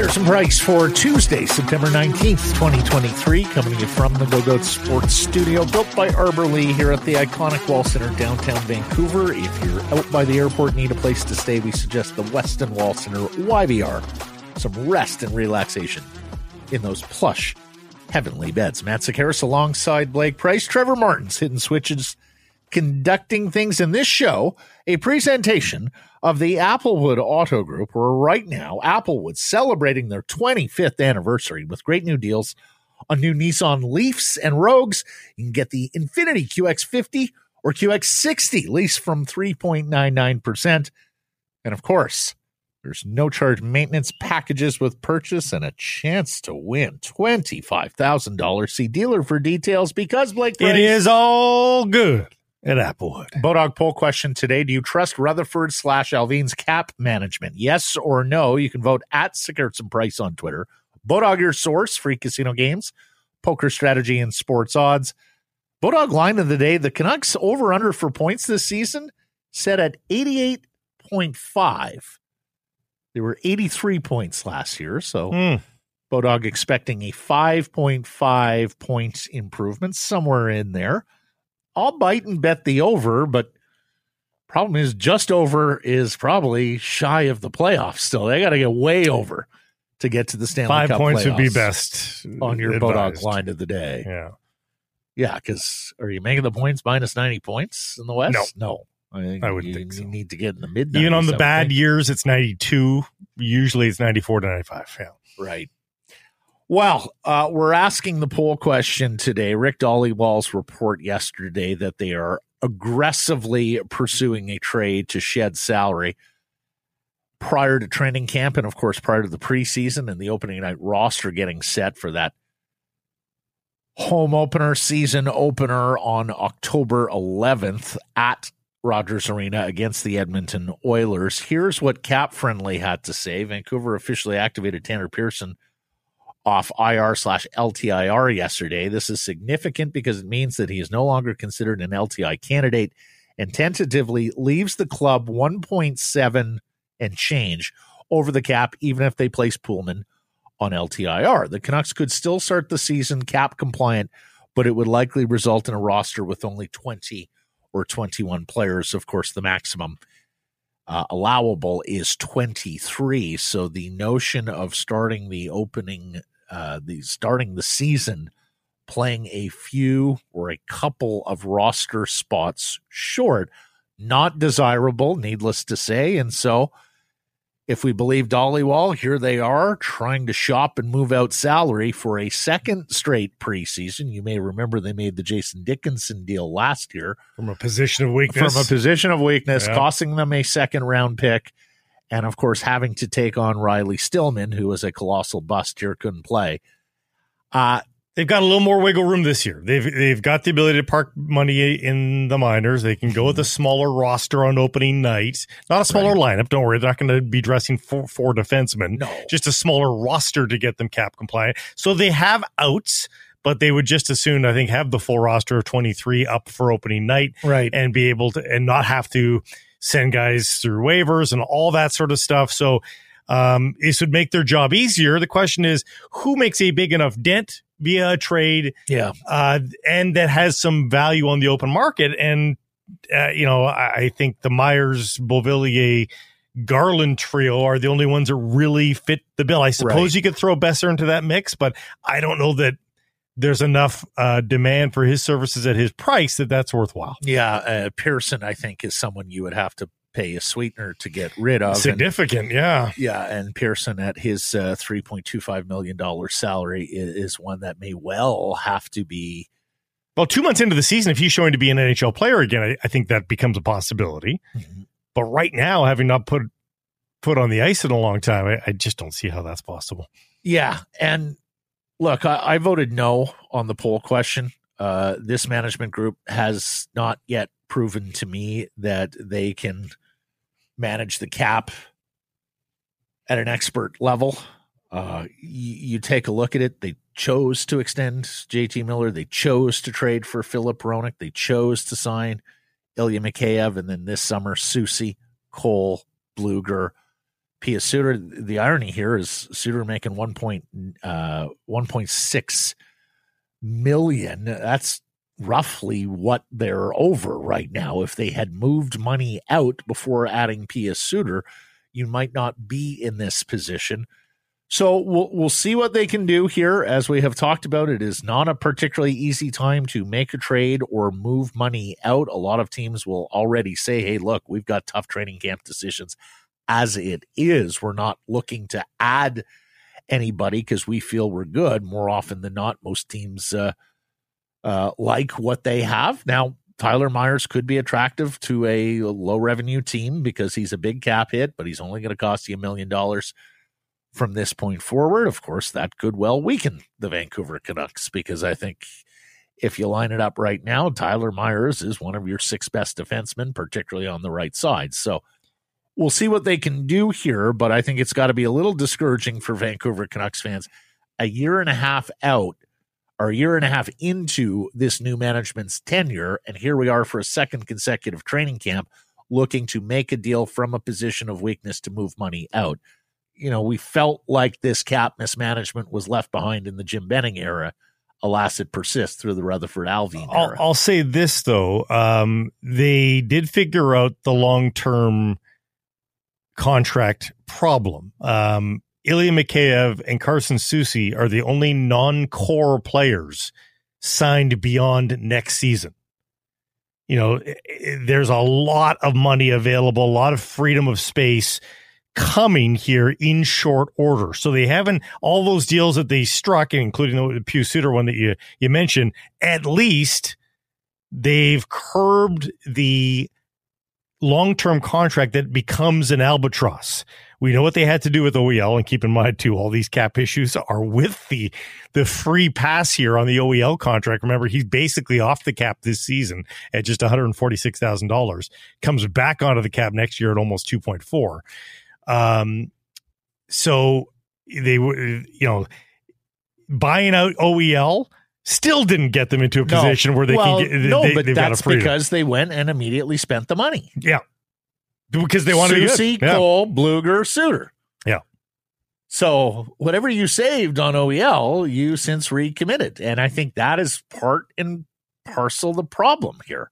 Harrison Price for Tuesday, September 19th, 2023, coming to you from the Go Sports Studio, built by Arbor Lee here at the iconic Wall Center, downtown Vancouver. If you're out by the airport need a place to stay, we suggest the Westin Wall Center YVR. Some rest and relaxation in those plush, heavenly beds. Matt Sekeres alongside Blake Price, Trevor Martin's hitting switches, conducting things in this show, a presentation of the Applewood Auto Group, where right now Applewood celebrating their 25th anniversary with great new deals on new Nissan Leafs and Rogues. You can get the Infiniti QX50 or QX60 lease from 3.99%. And of course, there's no charge maintenance packages with purchase and a chance to win $25,000. See dealer for details because Blake Price, It is all good at Applewood. Bodog poll question today. Do you trust Rutherford slash Allvin's cap management? Yes or no? You can vote at Sekeres and Price on Twitter. Bodog, your source, free casino games, poker strategy, and sports odds. Bodog line of the day the Canucks over under for points this season set at 88.5. They were 83 points last year. So mm. Bodog expecting a 5.5 points improvement somewhere in there. I'll bite and bet the over, but problem is just over is probably shy of the playoffs still. They got to get way over to get to the Stanley Five Cup points would be best on your Bodog line of the day. Yeah. Yeah, because are you making the points minus 90 points in the West? No. No. I, think I would you, think so. You need to get in the mid. Even on the bad years, it's 92. Usually it's 94 to 95. Yeah. Right. Well, uh, we're asking the poll question today. Rick Dhaliwal's report yesterday that they are aggressively pursuing a trade to shed salary prior to training camp and, of course, prior to the preseason and the opening night roster getting set for that home opener, season opener on October 11th at Rogers Arena against the Edmonton Oilers. Here's what Cap Friendly had to say. Vancouver officially activated Tanner Pearson – off IR slash LTIR yesterday. This is significant because it means that he is no longer considered an LTI candidate and tentatively leaves the club 1.7 and change over the cap, even if they place Poolman on LTIR. The Canucks could still start the season cap compliant, but it would likely result in a roster with only 20 or 21 players. Of course, the maximum uh, allowable is 23. So the notion of starting the opening uh, the starting the season playing a few or a couple of roster spots short, not desirable, needless to say. And so, if we believe Dhaliwal, here they are trying to shop and move out salary for a second straight preseason. You may remember they made the Jason Dickinson deal last year from a position of weakness. From a position of weakness, yeah. costing them a second round pick and of course having to take on Riley Stillman, who was a colossal bust here, couldn't play. Uh, they've got a little more wiggle room this year. They've they've got the ability to park money in the minors. They can go with a smaller roster on opening night, not a smaller right. lineup. Don't worry, they're not going to be dressing four, four defensemen. No, just a smaller roster to get them cap compliant. So they have outs but they would just as soon, I think, have the full roster of 23 up for opening night. Right. And be able to, and not have to send guys through waivers and all that sort of stuff. So um, this would make their job easier. The question is, who makes a big enough dent via a trade? Yeah, uh, and that has some value on the open market. And uh, you know, I, I, think the Myers, Beauvillier, Garland trio are the only ones that really fit the bill. I suppose right. you could throw Boeser into that mix, but I don't know that there's enough uh, demand for his services at his price that that's worthwhile. Yeah, uh, Pearson, I think, is someone you would have to pay a sweetener to get rid of. Significant, and, yeah, yeah. And Pearson at his uh, three point two five million dollar salary is, is, one that may well have to be. Well, two months into the season, if he's showing to be an NHL player again, I, I think that becomes a possibility. Mm-hmm. But right now, having not put put on the ice in a long time, I, I just don't see how that's possible. Yeah, and Look, I, I voted no on the poll question. Uh, this management group has not yet proven to me that they can manage the cap at an expert level. Uh, you, you take a look at it. They chose to extend JT Miller. They chose to trade for Philip Hronek. They chose to sign Ilya Mikheyev. And then this summer, Soucy, Cole, Blueger, Pius Suter. The irony here is Suter making 1. Point, uh, 1.6 million. That's roughly what they're over right now. If they had moved money out before adding Pius Suter, you might not be in this position. So we'll we'll see what they can do here. As we have talked about, it is not a particularly easy time to make a trade or move money out. A lot of teams will already say, "Hey, look, we've got tough training camp decisions." As it is, we're not looking to add anybody because we feel we're good. More often than not, most teams uh, uh, like what they have now. Tyler Myers could be attractive to a low revenue team because he's a big cap hit, but he's only going to cost you a million dollars from this point forward. Of course, that could well weaken the Vancouver Canucks because I think if you line it up right now, Tyler Myers is one of your six best defensemen, particularly on the right side. So we'll see what they can do here, but I think it's got to be a little discouraging for Vancouver Canucks fans. A year and a half out or a year and a half into this new management's tenure, and here we are for a second consecutive training camp looking to make a deal from a position of weakness to move money out you know, we felt like this cap mismanagement was left behind in the Jim Benning era. Alas, it persists through the Rutherford Allvin I'll, I'll, say this though, um, they did figure out the long term contract problem. Um, Ilya Mikheyev and Carson Soucy are the only non core players signed beyond next season. You know, there's a lot of money available, a lot of freedom of space coming here in short order. So they haven't all those deals that they struck, including the Pius Suter one that you you mentioned. At least they've curbed the long term contract that becomes an albatross. We know what they had to do with OEL, and keep in mind too, all these cap issues are with the the free pass here on the OEL contract. Remember, he's basically off the cap this season at just one hundred forty six thousand dollars. Comes back onto the cap next year at almost two point four. Um, so they were, you know, buying out OEL still didn't get them into a position no. where they well, can get. No, they, but that's because they went and immediately spent the money. Yeah, because they wanted Soucy, to Cole, yeah. Blueger, Suter. Yeah. So whatever you saved on OEL, you since recommitted, and I think that is part and parcel the problem here,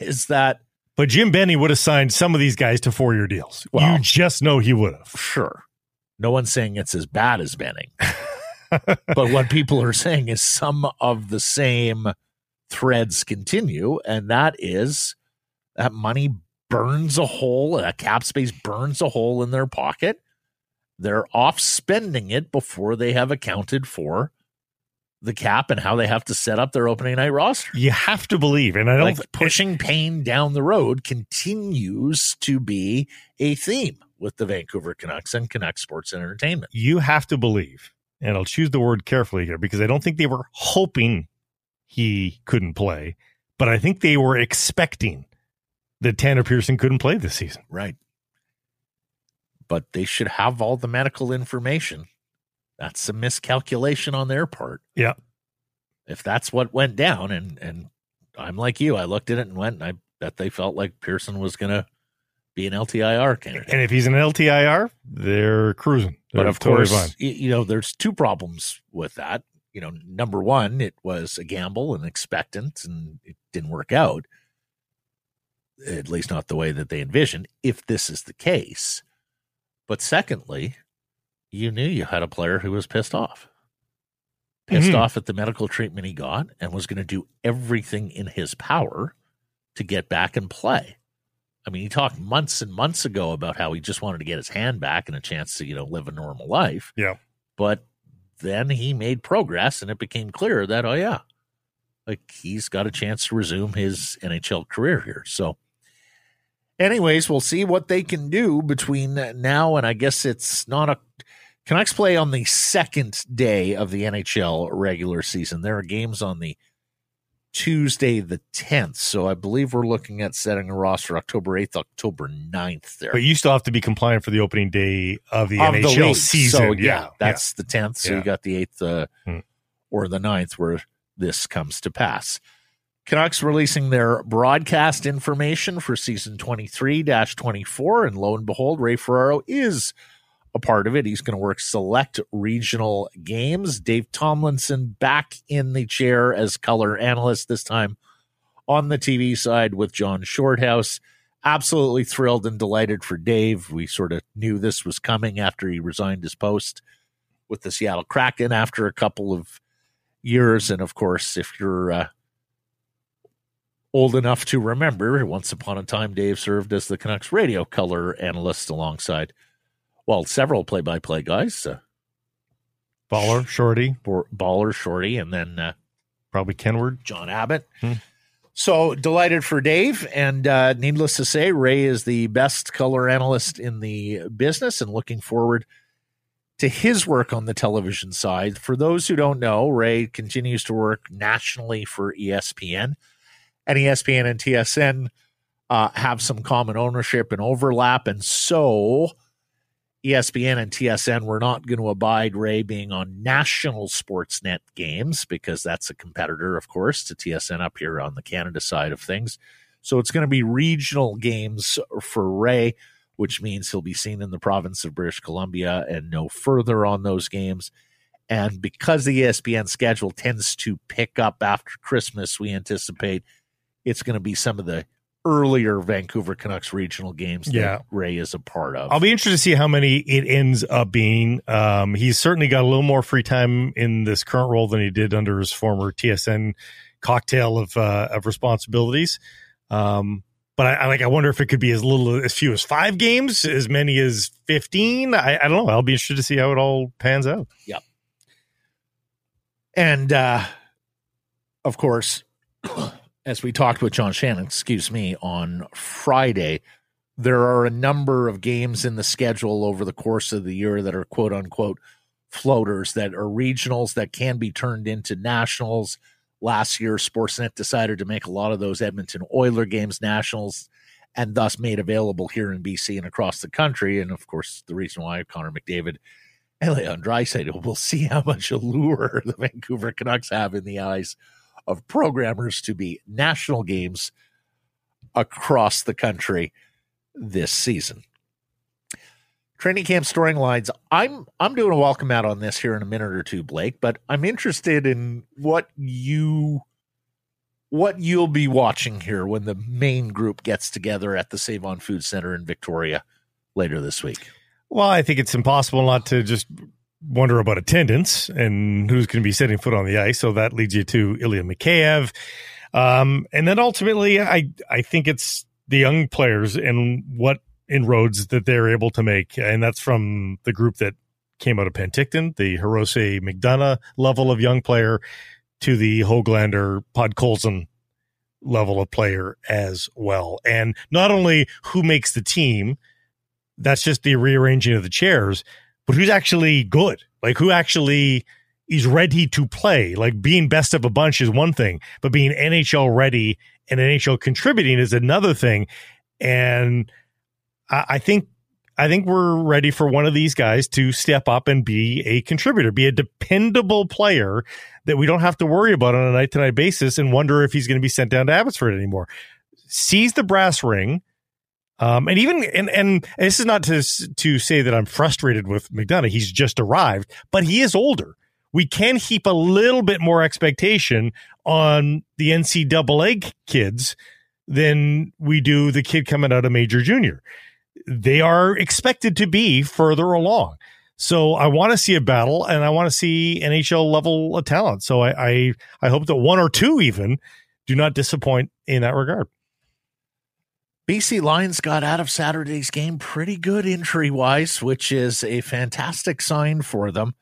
is that but Jim Benning would have signed some of these guys to four year deals. Well, you just know he would have. Sure. No one's saying it's as bad as Benning. but what people are saying is some of the same threads continue, and that is that money burns a hole, a cap space burns a hole in their pocket. They're off spending it before they have accounted for the cap and how they have to set up their opening night roster. You have to believe, and I don't like pushing pain down the road continues to be a theme with the Vancouver Canucks and Canucks Sports and Entertainment. You have to believe, and I'll choose the word carefully here because I don't think they were hoping he couldn't play, but I think they were expecting that Tanner Pearson couldn't play this season. Right. But they should have all the medical information that's a miscalculation on their part. Yeah. If that's what went down, and and I'm like you, I looked at it and went, and I bet they felt like Pearson was going to be an LTIR candidate. And if he's an LTIR, they're cruising. They're but of totally course, fine. you know, there's two problems with that. You know, number one, it was a gamble and expectant, and it didn't work out. At least not the way that they envisioned. If this is the case, but secondly, you knew you had a player who was pissed off. Pissed mm-hmm. off at the medical treatment he got and was going to do everything in his power to get back and play. I mean, he talked months and months ago about how he just wanted to get his hand back and a chance to, you know, live a normal life. Yeah. But then he made progress and it became clear that, oh, yeah, like he's got a chance to resume his NHL career here. So, anyways, we'll see what they can do between now and I guess it's not a Canucks play on the second day of the NHL regular season. There are games on the Tuesday the 10th. So I believe we're looking at setting a roster October 8th, October 9th there. But you still have to be compliant for the opening day of the of NHL the season. So, yeah, yeah that's yeah. the 10th. So yeah. you got the 8th uh, hmm. or the 9th where this comes to pass. Canucks releasing their broadcast information for season 23 24. And lo and behold, Ray Ferraro is a part of it. He's going to work select regional games. Dave Tomlinson back in the chair as color analyst, this time on the TV side with John Shorthouse. Absolutely thrilled and delighted for Dave. We sort of knew this was coming after he resigned his post with the Seattle Kraken after a couple of years. And of course, if you're uh, old enough to remember, once upon a time, Dave served as the Canucks radio color analyst alongside well, several play-by-play guys. Uh, Baller, Shorty, Baller, Shorty, and then uh, probably Kenward, John Abbott. Hmm. So delighted for Dave, and uh, needless to say, Ray is the best color analyst in the business, and looking forward to his work on the television side. For those who don't know, Ray continues to work nationally for ESPN, and ESPN and TSN uh, have some common ownership and overlap, and so ESPN and TSN were not going to abide Ray being on national Sportsnet games because that's a competitor, of course, to TSN up here on the Canada side of things. So it's going to be regional games for Ray, which means he'll be seen in the province of British Columbia and no further on those games. And because the ESPN schedule tends to pick up after Christmas, we anticipate it's going to be some of the earlier Vancouver Canucks regional games yeah. Ray is a part of. I'll be interested to see how many it ends up being. Um, he's certainly got a little more free time in this current role than he did under his former TSN cocktail of uh, of responsibilities. Um, but I, I, like. I wonder if it could be as little as few as five games, as many as fifteen. I, I don't know. I'll be interested to see how it all pans out. Yep. And uh, of course, as we talked with John Shannon, excuse me, on Friday, there are a number of games in the schedule over the course of the year that are quote unquote floaters that are regionals that can be turned into nationals. Last year, Sportsnet decided to make a lot of those Edmonton Oiler games nationals and thus made available here in BC and across the country. And of course, the reason why Connor McDavid and Leon Draisaitl will see how much allure the Vancouver Canucks have in the eyes of programmers to be national games across the country this season. Training camp storing lines. I'm I'm doing a welcome out on this here in a minute or two, Blake, but I'm interested in what you what you'll be watching here when the main group gets together at the Save On Food Center in Victoria later this week. Well, I think it's impossible not to just wonder about attendance and who's going to be setting foot on the ice. So that leads you to Ilya Mikheyev. Um, and then ultimately, I, I think it's the young players and what inroads that they're able to make. And that's from the group that came out of Penticton, the Hirose McDonough level of young player to the Hoglander Podkolzin level of player as well. And not only who makes the team, that's just the rearranging of the chairs, but who's actually good? Like who actually is ready to play? Like being best of a bunch is one thing, but being NHL ready and NHL contributing is another thing. And I, I think I think we're ready for one of these guys to step up and be a contributor, be a dependable player that we don't have to worry about on a night to night basis and wonder if he's going to be sent down to Abbotsford anymore. Seize the brass ring, um, and even and and this is not to to say that I'm frustrated with McDonough. He's just arrived, but he is older. We can heap a little bit more expectation on the NCAA kids than we do the kid coming out of major junior. They are expected to be further along. So I want to see a battle and I want to see NHL level of talent. So I, I, I hope that one or two even do not disappoint in that regard. BC Lions got out of Saturday's game pretty good injury wise, which is a fantastic sign for them.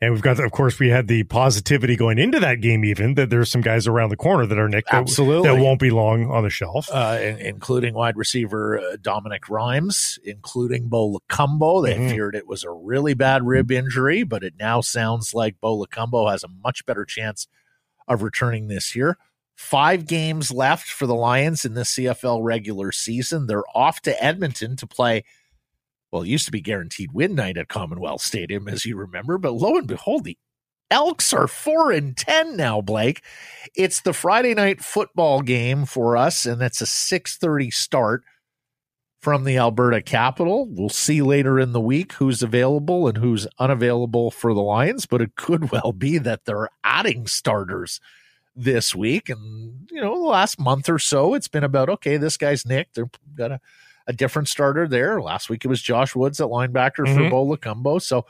And we've got, of course, we had the positivity going into that game, even that there's some guys around the corner that are Nick that, Absolutely. that won't be long on the shelf, uh, including wide receiver uh, Dominic Rhymes, including Bo Lokombo. They mm-hmm. feared it was a really bad rib injury, but it now sounds like Bo Lokombo has a much better chance of returning this year. Five games left for the Lions in the CFL regular season. They're off to Edmonton to play. Well, it used to be guaranteed win night at Commonwealth Stadium, as you remember, but lo and behold, the Elks are four and ten now, Blake. It's the Friday night football game for us, and it's a six thirty start from the Alberta capital. We'll see later in the week who's available and who's unavailable for the Lions, but it could well be that they're adding starters this week. And, you know, the last month or so, it's been about, okay, this guy's Nick. They've got a, a different starter there. Last week it was Josh Woods at linebacker mm-hmm. for Bo Lokombo. So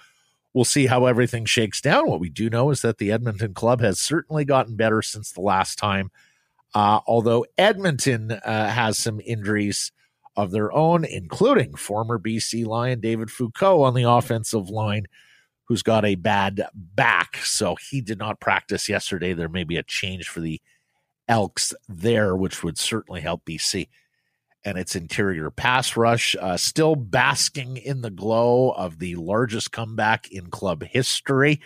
we'll see how everything shakes down. What we do know is that the Edmonton club has certainly gotten better since the last time. Uh, although Edmonton uh, has some injuries of their own, including former BC Lion David Foucault on the offensive line, who's got a bad back. So he did not practice yesterday. There may be a change for the Elks there, which would certainly help BC and its interior pass rush, uh, still basking in the glow of the largest comeback in club history.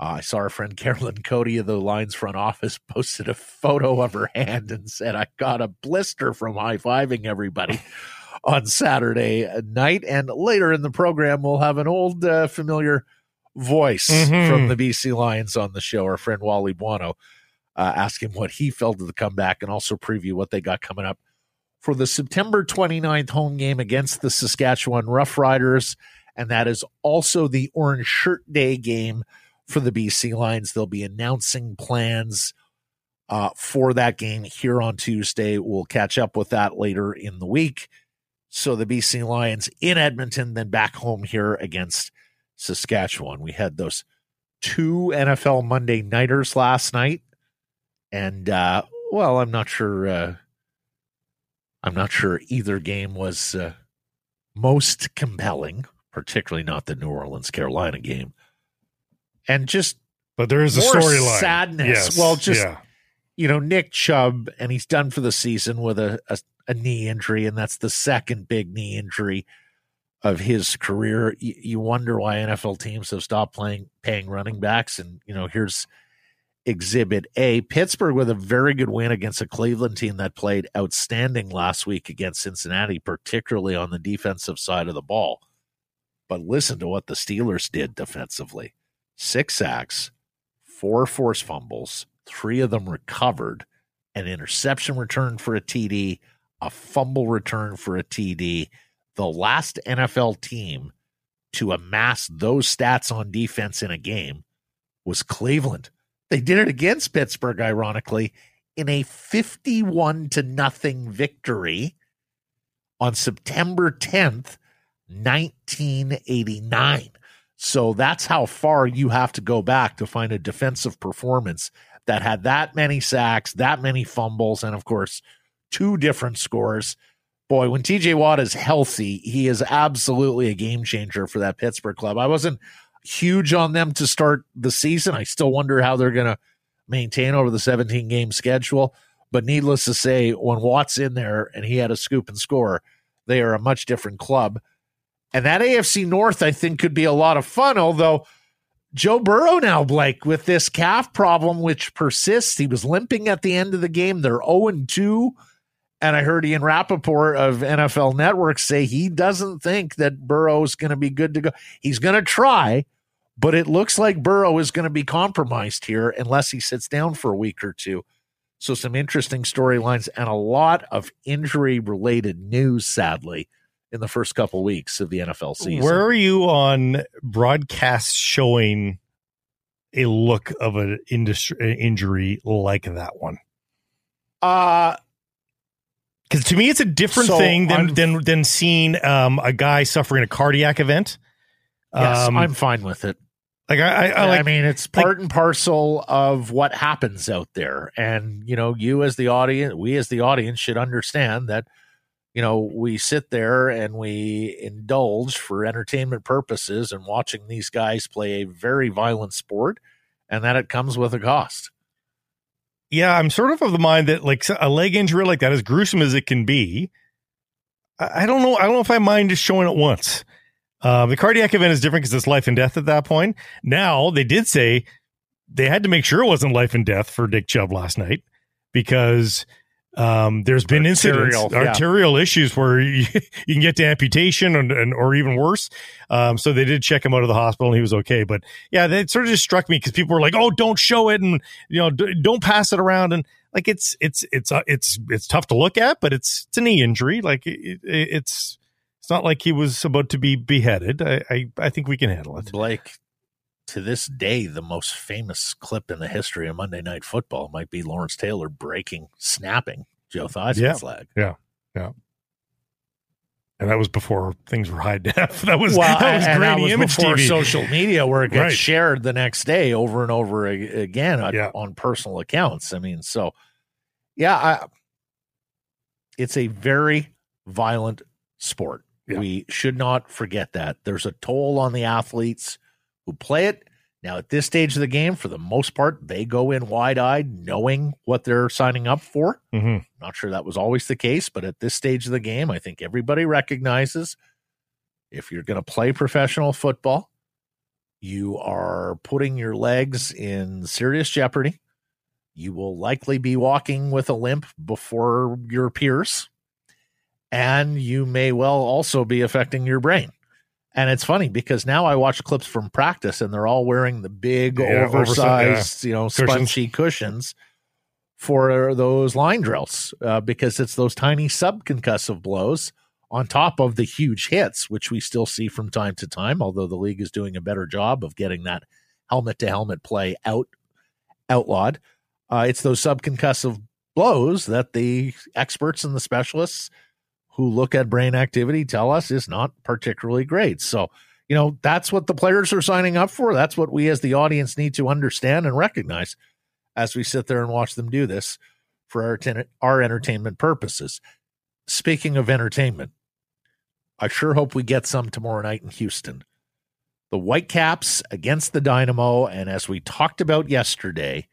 Uh, I saw our friend Carolyn Cody of the Lions front office posted a photo of her hand and said, I got a blister from high fiving everybody on Saturday night. And later in the program, we'll have an old uh, familiar voice mm-hmm. from the BC Lions on the show, our friend Wally Buono. Uh, ask him what he felt of the comeback and also preview what they got coming up for the September 29th home game against the Saskatchewan Roughriders. And that is also the Orange Shirt Day game for the BC Lions. They'll be announcing plans uh, for that game here on Tuesday. We'll catch up with that later in the week. So the BC Lions in Edmonton, then back home here against Saskatchewan. We had those two NFL Monday Nighters last night. And, uh, well, I'm not sure. Uh, I'm not sure either game was uh, most compelling, particularly not the New Orleans Carolina game. And just but there is a storyline. Sadness. Yes. Well, just yeah. you know, Nick Chubb, and he's done for the season with a, a, a knee injury, and that's the second big knee injury of his career. You, you wonder why NFL teams have stopped playing paying running backs, and you know, here's Exhibit A. Pittsburgh with a very good win against a Cleveland team that played outstanding last week against Cincinnati, particularly on the defensive side of the ball. But listen to what the Steelers did defensively six sacks, four forced fumbles, three of them recovered, an interception return for a TD, a fumble return for a TD. The last NFL team to amass those stats on defense in a game was Cleveland. They did it against Pittsburgh, ironically, in a 51 to nothing victory on September 10th, 1989. So that's how far you have to go back to find a defensive performance that had that many sacks, that many fumbles, and of course, two different scores. Boy, when TJ Watt is healthy, he is absolutely a game changer for that Pittsburgh club. I wasn't huge on them to start the season. I still wonder how they're going to maintain over the 17 game schedule. But needless to say, when Watt's in there and he had a scoop and score, they are a much different club. And that AFC North, I think, could be a lot of fun. Although Joe Burrow now, Blake, with this calf problem, which persists, he was limping at the end of the game. They're 0 2. And I heard Ian Rapoport of NFL Network say he doesn't think that Burrow is going to be good to go. He's going to try, but it looks like Burrow is going to be compromised here unless he sits down for a week or two. So, some interesting storylines and a lot of injury related news, sadly, in the first couple weeks of the NFL season. Where are you on broadcasts showing a look of an industry injury like that one? Uh because to me it's a different so thing than, than than seeing um, a guy suffering a cardiac event. Yes, um, I'm fine with it. Like I, I, I, like, I mean, it's part like, and parcel of what happens out there, and you know, you as the audience, we as the audience should understand that. You know, we sit there and we indulge for entertainment purposes and watching these guys play a very violent sport, and that it comes with a cost. Yeah, I'm sort of of the mind that like a leg injury like that, as gruesome as it can be, I, don't know. I don't know if I mind just showing it once. Uh, the cardiac event is different because it's life and death at that point. Now they did say they had to make sure it wasn't life and death for Nick Chubb last night because um, there's been arterial, incidents, yeah. arterial issues where you, you, can get to amputation and, and or even worse. Um, so they did check him out of the hospital and he was okay. But yeah, that sort of just struck me because people were like, "Oh, don't show it," and you know, d- don't pass it around. And like, it's it's it's uh, it's it's tough to look at, but it's it's a knee injury. Like it, it, it's it's not like he was about to be beheaded. I, I I think we can handle it. Blake, to this day, the most famous clip in the history of Monday Night Football might be Lawrence Taylor breaking, snapping Joe Theismann's yeah. leg. Yeah, yeah. And that was before things were high def. That was well, that was grainy that was image before TV. social media, where it gets right. shared the next day over and over again on, yeah. on personal accounts. I mean, so yeah, I, it's a very violent sport. Yeah. We should not forget that. There's a toll on the athletes who play it. Now, at this stage of the game, for the most part, they go in wide eyed, knowing what they're signing up for. Mm-hmm. Not sure that was always the case, but at this stage of the game, I think everybody recognizes if you're going to play professional football, you are putting your legs in serious jeopardy. You will likely be walking with a limp before your peers, and you may well also be affecting your brain. And it's funny because now I watch clips from practice and they're all wearing the big yeah, oversized, yeah. you know, spongy cushions for those line drills uh, because it's those tiny subconcussive blows on top of the huge hits, which we still see from time to time, although the league is doing a better job of getting that helmet to helmet play out outlawed. Uh, it's those subconcussive blows that the experts and the specialists – who look at brain activity tell us is not particularly great. So, you know, that's what the players are signing up for. That's what we as the audience need to understand and recognize as we sit there and watch them do this for our, ten- our entertainment purposes. Speaking of entertainment, I sure hope we get some tomorrow night in Houston. The Whitecaps against the Dynamo. And as we talked about yesterday,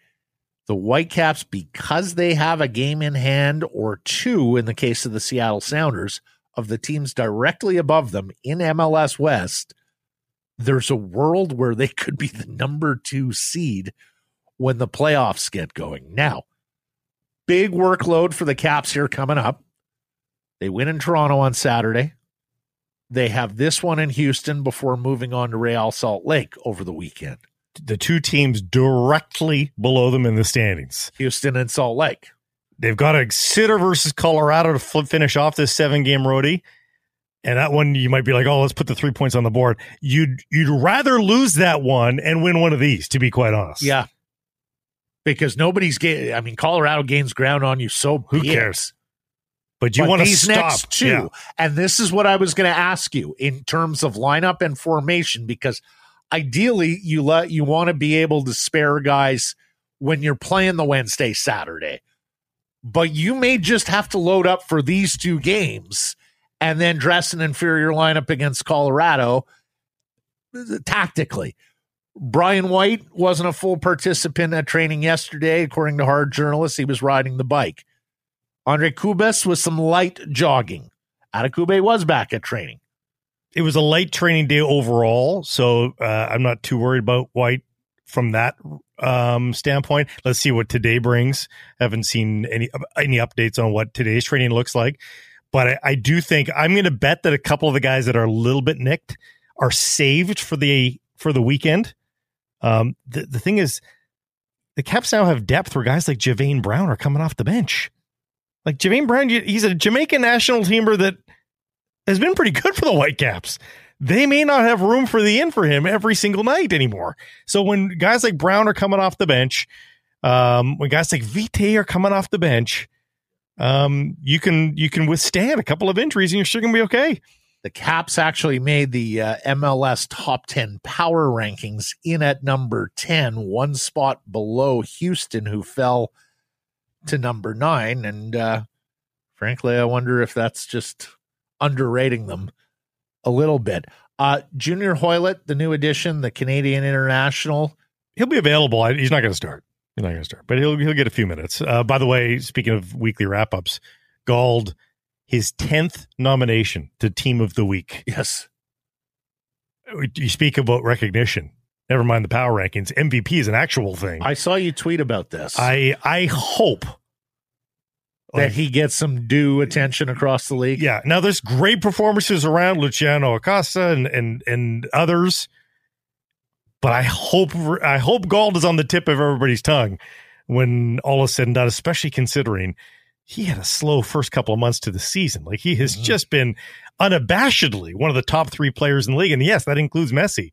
the Whitecaps, because they have a game in hand or two in the case of the Seattle Sounders, of the teams directly above them in MLS West, there's a world where they could be the number two seed when the playoffs get going. Now, big workload for the Caps here coming up. They win in Toronto on Saturday. They have this one in Houston before moving on to Real Salt Lake over the weekend the two teams directly below them in the standings Houston and Salt Lake. They've got a sitter versus Colorado to flip, finish off this seven game roadie. And that one, you might be like, oh, let's put the three points on the board. You'd you'd rather lose that one and win one of these, to be quite honest. Yeah, because nobody's getting. I mean, Colorado gains ground on you. So who cares? But you want to stop next two, yeah. and this is what I was going to ask you in terms of lineup and formation because ideally you let you want to be able to spare guys when you're playing the Wednesday Saturday. But you may just have to load up for these two games and then dress an inferior lineup against Colorado uh, tactically. Brian White wasn't a full participant at training yesterday, according to hard journalists. He was riding the bike. Andre Cubas was some light jogging. Adekugbe was back at training it was a light training day overall, so uh, I'm not too worried about White from that um, standpoint. Let's see what today brings. Haven't seen any any updates on what today's training looks like, but I, I do think I'm going to bet that a couple of the guys that are a little bit nicked are saved for the for the weekend. Um, the the thing is, the Caps now have depth where guys like Javane Brown are coming off the bench. Like Javane Brown, he's a Jamaican national teamer that has been pretty good for the Whitecaps. They may not have room for the in for him every single night anymore. So when guys like Brown are coming off the bench, um, when guys like Vite are coming off the bench, um, you can you can withstand a couple of injuries and you're still gonna be okay. The Caps actually made the uh, MLS top 10 power rankings in at number 10, one spot below Houston, who fell to number nine. And uh, frankly, I wonder if that's just underrating them a little bit. Uh, Junior Hoilett, the new addition, the Canadian international. He'll be available. He's not going to start. He's not going to start, but he'll he'll get a few minutes. Uh, by the way, speaking of weekly wrap ups, Gauld his tenth nomination to Team of the Week. Yes. You speak about recognition. Never mind the power rankings. MVP is an actual thing. I saw you tweet about this. I I hope Like, that he gets some due attention across the league. Yeah. Now there's great performances around Luciano Acosta and and and others, but I hope I hope Gauld is on the tip of everybody's tongue when all is said and done, especially considering he had a slow first couple of months to the season. Like he has mm-hmm. just been unabashedly one of the top three players in the league, and yes, that includes Messi.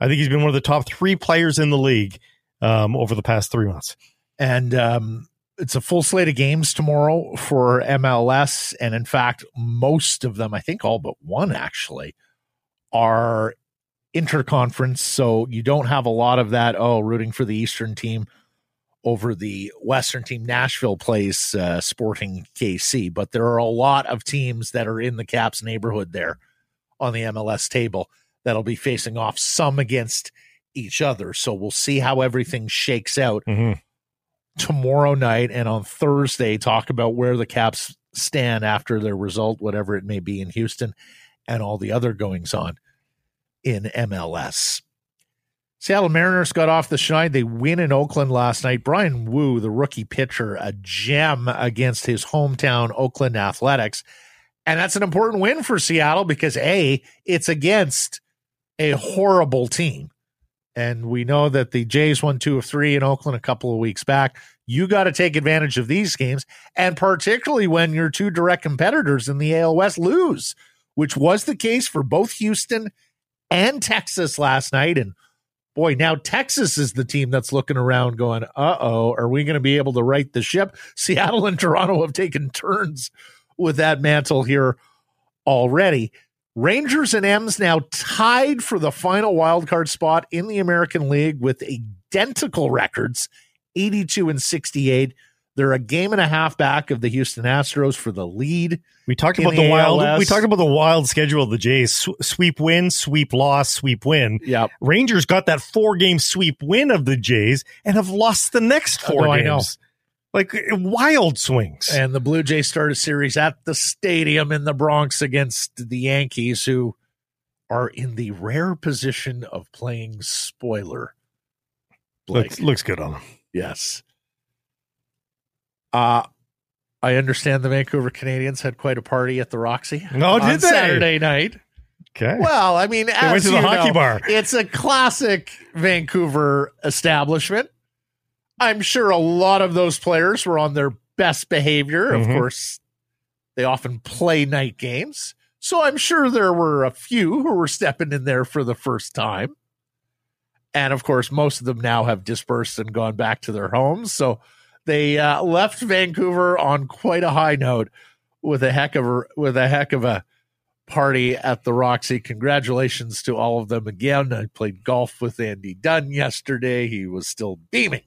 I think he's been one of the top three players in the league um, over the past three months. And um, it's a full slate of games tomorrow for MLS. And in fact, most of them, I think all but one actually, are interconference. So you don't have a lot of that, oh, rooting for the Eastern team over the Western team. Nashville plays uh, Sporting KC, but there are a lot of teams that are in the Caps neighborhood there on the MLS table that'll be facing off some against each other. So we'll see how everything shakes out. Mm-hmm tomorrow night and on Thursday talk about where the Caps stand after their result, whatever it may be in Houston, and all the other goings on in MLS. Seattle Mariners got off the schneid. They win in Oakland last night. Bryan Woo, the rookie pitcher, a gem against his hometown Oakland Athletics. And that's an important win for Seattle because A, it's against a horrible team. And we know that the Jays won two of three in Oakland a couple of weeks back. You got to take advantage of these games, and particularly when your two direct competitors in the AL West lose, which was the case for both Houston and Texas last night. And boy, now Texas is the team that's looking around going, uh oh, are we going to be able to right the ship? Seattle and Toronto have taken turns with that mantle here already. Rangers and M's now tied for the final wildcard spot in the American League with identical records 82 and 68. They're a game and a half back of the Houston Astros for the lead. We talked about the, the wild. We talked about the wild schedule of the Jays: sweep win, sweep loss, sweep win. Yeah. Rangers got that four game sweep win of the Jays and have lost the next oh, four oh, games like wild swings. And the Blue Jays start a series at the stadium in the Bronx against the Yankees, who are in the rare position of playing spoiler. Looks, looks good on them. Yes. Uh I understand the Vancouver Canadians had quite a party at the Roxy. No, did they? Saturday night. Okay. Well, I mean, they went to the hockey know, bar. It's a classic Vancouver establishment. I'm sure a lot of those players were on their best behavior. Of mm-hmm. course, they often play night games. So I'm sure there were a few who were stepping in there for the first time. And of course, most of them now have dispersed and gone back to their homes. So they uh, left Vancouver on quite a high note with a heck of a with a heck of a party at the Roxy. Congratulations to all of them again. I played golf with Andy Dunn yesterday. He was still beaming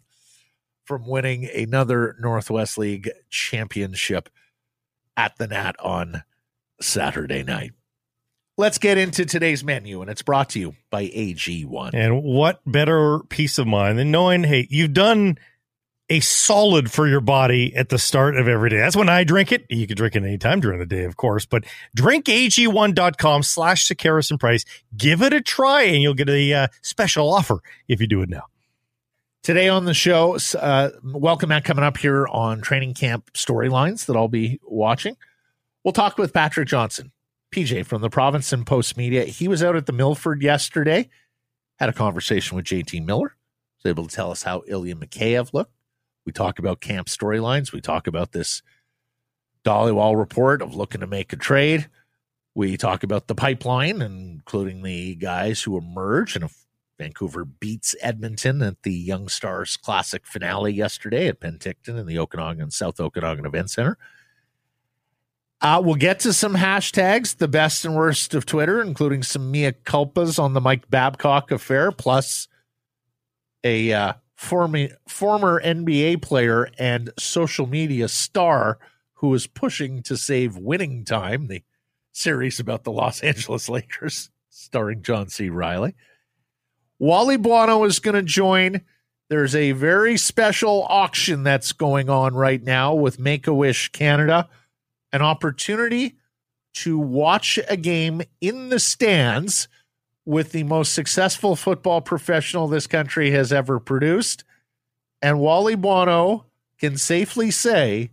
from winning another Northwest League championship at the Nat on Saturday night. Let's get into today's menu, and it's brought to you by AG1. And what better peace of mind than knowing, hey, you've done a solid for your body at the start of every day. That's when I drink it. You can drink it anytime during the day, of course, but drink drinkag1.com slash Sekeres and Price. Give it a try, and you'll get a uh, special offer if you do it now. Today on the show, uh, welcome back coming up here on training camp storylines that I'll be watching. We'll talk with Patrick Johnston, PJ from the Province and Post Media. He was out at the Milford yesterday, had a conversation with JT Miller, was able to tell us how Ilya Mikheyev looked. We talk about camp storylines. We talk about this Dhaliwal report of looking to make a trade. We talk about the pipeline, including the guys who emerge and Vancouver beats Edmonton at the Young Stars Classic finale yesterday at Penticton in the Okanagan South Okanagan Event Center. Uh, we'll get to some hashtags, the best and worst of Twitter, including some mea culpas on the Mike Babcock affair, plus a uh, former, former NBA player and social media star who is pushing to save winning time, the series about the Los Angeles Lakers, starring John C. Reilly. Wally Buono is going to join. There's a very special auction that's going on right now with Make a Wish Canada, an opportunity to watch a game in the stands with the most successful football professional this country has ever produced. And Wally Buono can safely say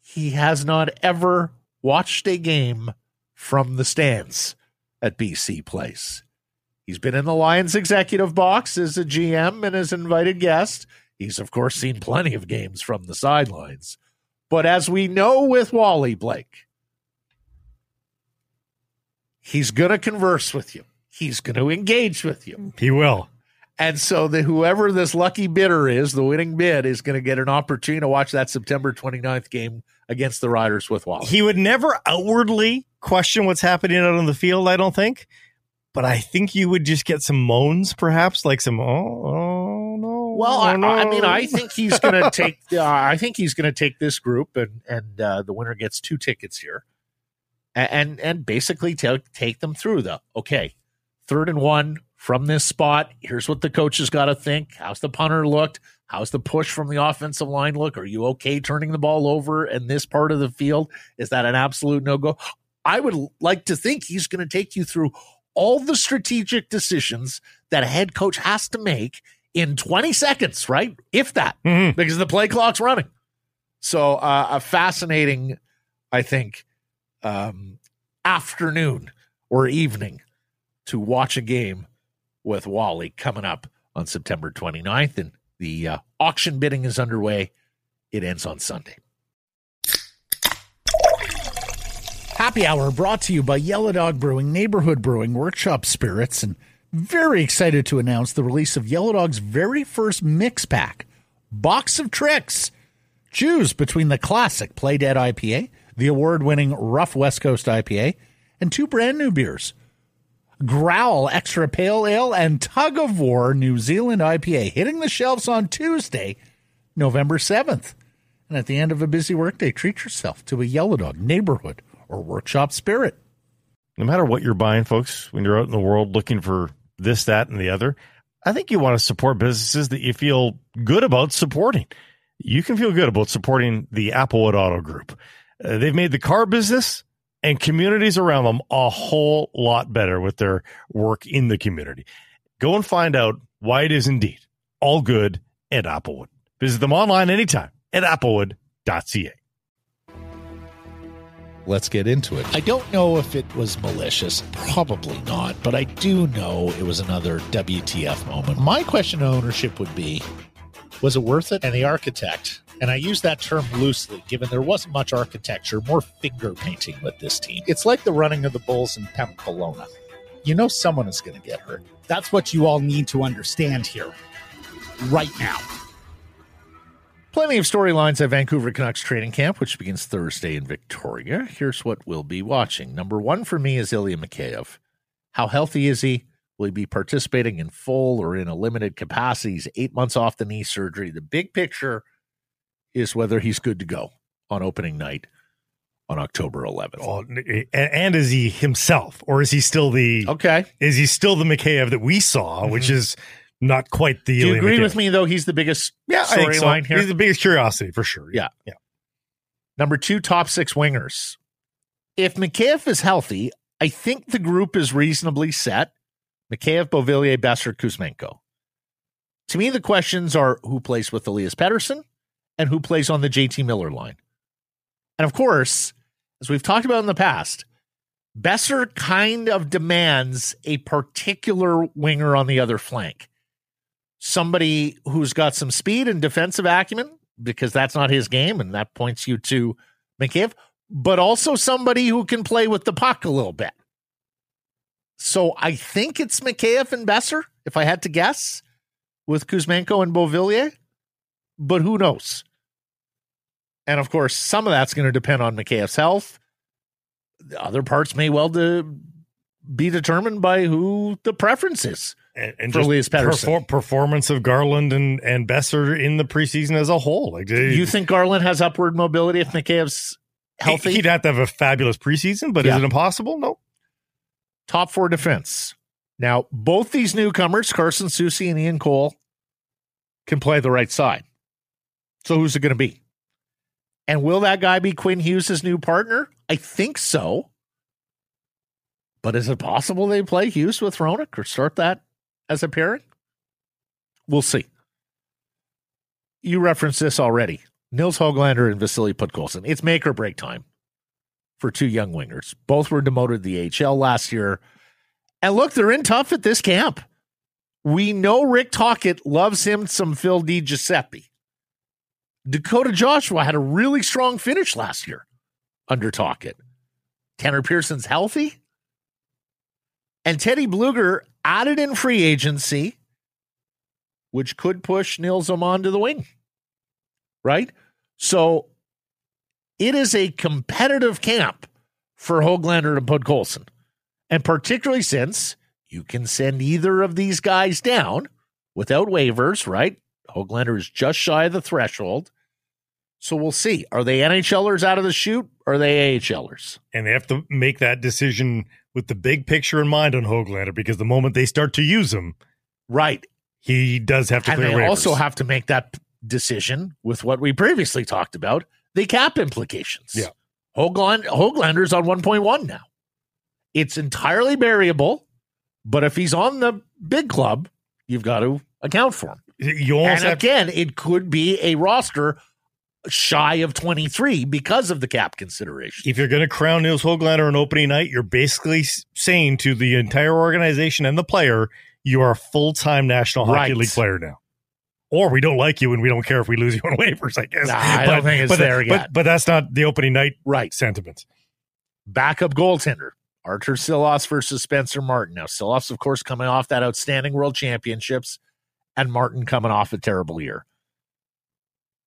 he has not ever watched a game from the stands at BC Place. He's been in the Lions executive box as a GM and as an invited guest. He's, of course, seen plenty of games from the sidelines. But as we know with Wally Blake, he's going to converse with you, he's going to engage with you. He will. And so that whoever this lucky bidder is, the winning bid, is going to get an opportunity to watch that September 29th game against the Riders with Wally. He would never outwardly question what's happening out on the field, I don't think. But I think you would just get some moans, perhaps, like some, oh, oh no. Well, I, oh, no. I mean, I think he's going to take. Uh, I think he's going to take this group, and and uh, the winner gets two tickets here, and and, and basically take take them through the okay, third and one from this spot. Here's what the coach has got to think. How's the punter looked? How's the push from the offensive line look? Are you okay turning the ball over in this part of the field? Is that an absolute no go? I would like to think he's going to take you through all the strategic decisions that a head coach has to make in 20 seconds, right? If that, Mhm. because the play clock's running. So, uh, a fascinating, I think, um, afternoon or evening to watch a game with Wally coming up on September 29th. And the uh, auction bidding is underway. It ends on Sunday. Happy Hour brought to you by Yellow Dog Brewing, Neighborhood Brewing, Workshop Spirits, and very excited to announce the release of Yellow Dog's very first mix pack, Box of Tricks. Choose between the classic Play Dead IPA, the award winning Rough West Coast IPA, and two brand new beers Growl Extra Pale Ale and Tug of War New Zealand IPA, hitting the shelves on Tuesday, November 7th. And at the end of a busy workday, treat yourself to a Yellow Dog neighborhood or workshop spirit. no matter what you're buying, folks, when you're out in the world looking for this, that, and the other, I think you want to support businesses that you feel good about supporting. You can feel good about supporting the Applewood Auto Group. Uh, they've made the car business and communities around them a whole lot better with their work in the community. Go and find out why it is indeed all good at Applewood. Visit them online anytime at applewood.ca. Let's get into it. I don't know if it was malicious. Probably not. But I do know it was another WTF moment. My question to ownership would be was it worth it? And the architect, and I use that term loosely, given there wasn't much architecture, more finger painting with this team. It's like the running of the Bulls in Pamplona. You know someone is going to get hurt. That's what you all need to understand here, right now. Plenty of storylines at Vancouver Canucks training camp, which begins Thursday in Victoria. Here's what we'll be watching. Number one for me is Ilya Mikheyev. How healthy is he? Will he be participating in full or in a limited capacity? He's eight months off the knee surgery. The big picture is whether he's good to go on opening night on October 11th. Oh, and, and is he himself, or is he still the Okay. is he still the Mikheyev that we saw, which mm-hmm. is not quite the. Do you agree with me, though? He's the biggest Yeah, I think so. here. He's the biggest curiosity for sure. Yeah. yeah. Number two, top six wingers. If Mikheyev is healthy, I think the group is reasonably set. Mikheyev, Beauvillier, Boeser, Kuzmenko. To me, the questions are who plays with Elias Pettersson and who plays on the JT Miller line. And of course, as we've talked about in the past, Boeser kind of demands a particular winger on the other flank. Somebody who's got some speed and defensive acumen, because that's not his game, and that points you to Mikheyev, but also somebody who can play with the puck a little bit. So I think it's Mikheyev and Boeser, if I had to guess, with Kuzmenko and Beauvillier, but who knows? And of course, some of that's going to depend on Mikheyev's health. The other parts may well to be determined by who the preference is. And, and For just Elias Pettersson. perfor- performance of Garland and and Boeser in the preseason as a whole. Like You think Garland has upward mobility if Mikheyev's healthy? He'd have to have a fabulous preseason, but Yeah. is it impossible? No. top four defense. Now, both these newcomers, Carson Soucy and Ian Cole, can play the right side. So who's it going to be? And will that guy be Quinn Hughes' new partner? I think so. But is it possible they play Hughes with Hronek or start that as a pairing? We'll see. You referenced this already. Nils Hoglander and Vasily Podkolzin. It's make or break time for two young wingers. Both were demoted to the HL last year. And look, they're in tough at this camp. We know Rick Tocchet loves him some Phil Di Giuseppe. Dakota Joshua had a really strong finish last year under Tocchet. Tanner Pearson's healthy. And Teddy Blueger added in free agency, which could push Nils Aman to the wing. Right? So it is a competitive camp for Hoglander and Podkolzin. And particularly since you can send either of these guys down without waivers, right? Hoglander is just shy of the threshold. So we'll see. Are they NHLers out of the chute? Or are they AHLers? And they have to make that decision with the big picture in mind on Hoglander because the moment they start to use him, right, he does have to. And they waivers. also have to make that decision with what we previously talked about the cap implications. Yeah. Hogland, Hoglander's on 1.1 now. It's entirely variable, but if he's on the big club, you've got to account for him. You and again, it could be a roster shy of 23 because of the cap consideration. If you're going to crown Nils Hoglander on opening night, you're basically saying to the entire organization and the player, you are a full time National Hockey right. League player now or we don't like you and we don't care if we lose you on waivers, I guess. Nah, I but, don't think it's but, there yet. But, but, that's not the opening night right sentiment. Backup goaltender, Arturs Silovs versus Spencer Martin. Now, Silovs, of course, coming off that outstanding world championships, and Martin coming off a terrible year.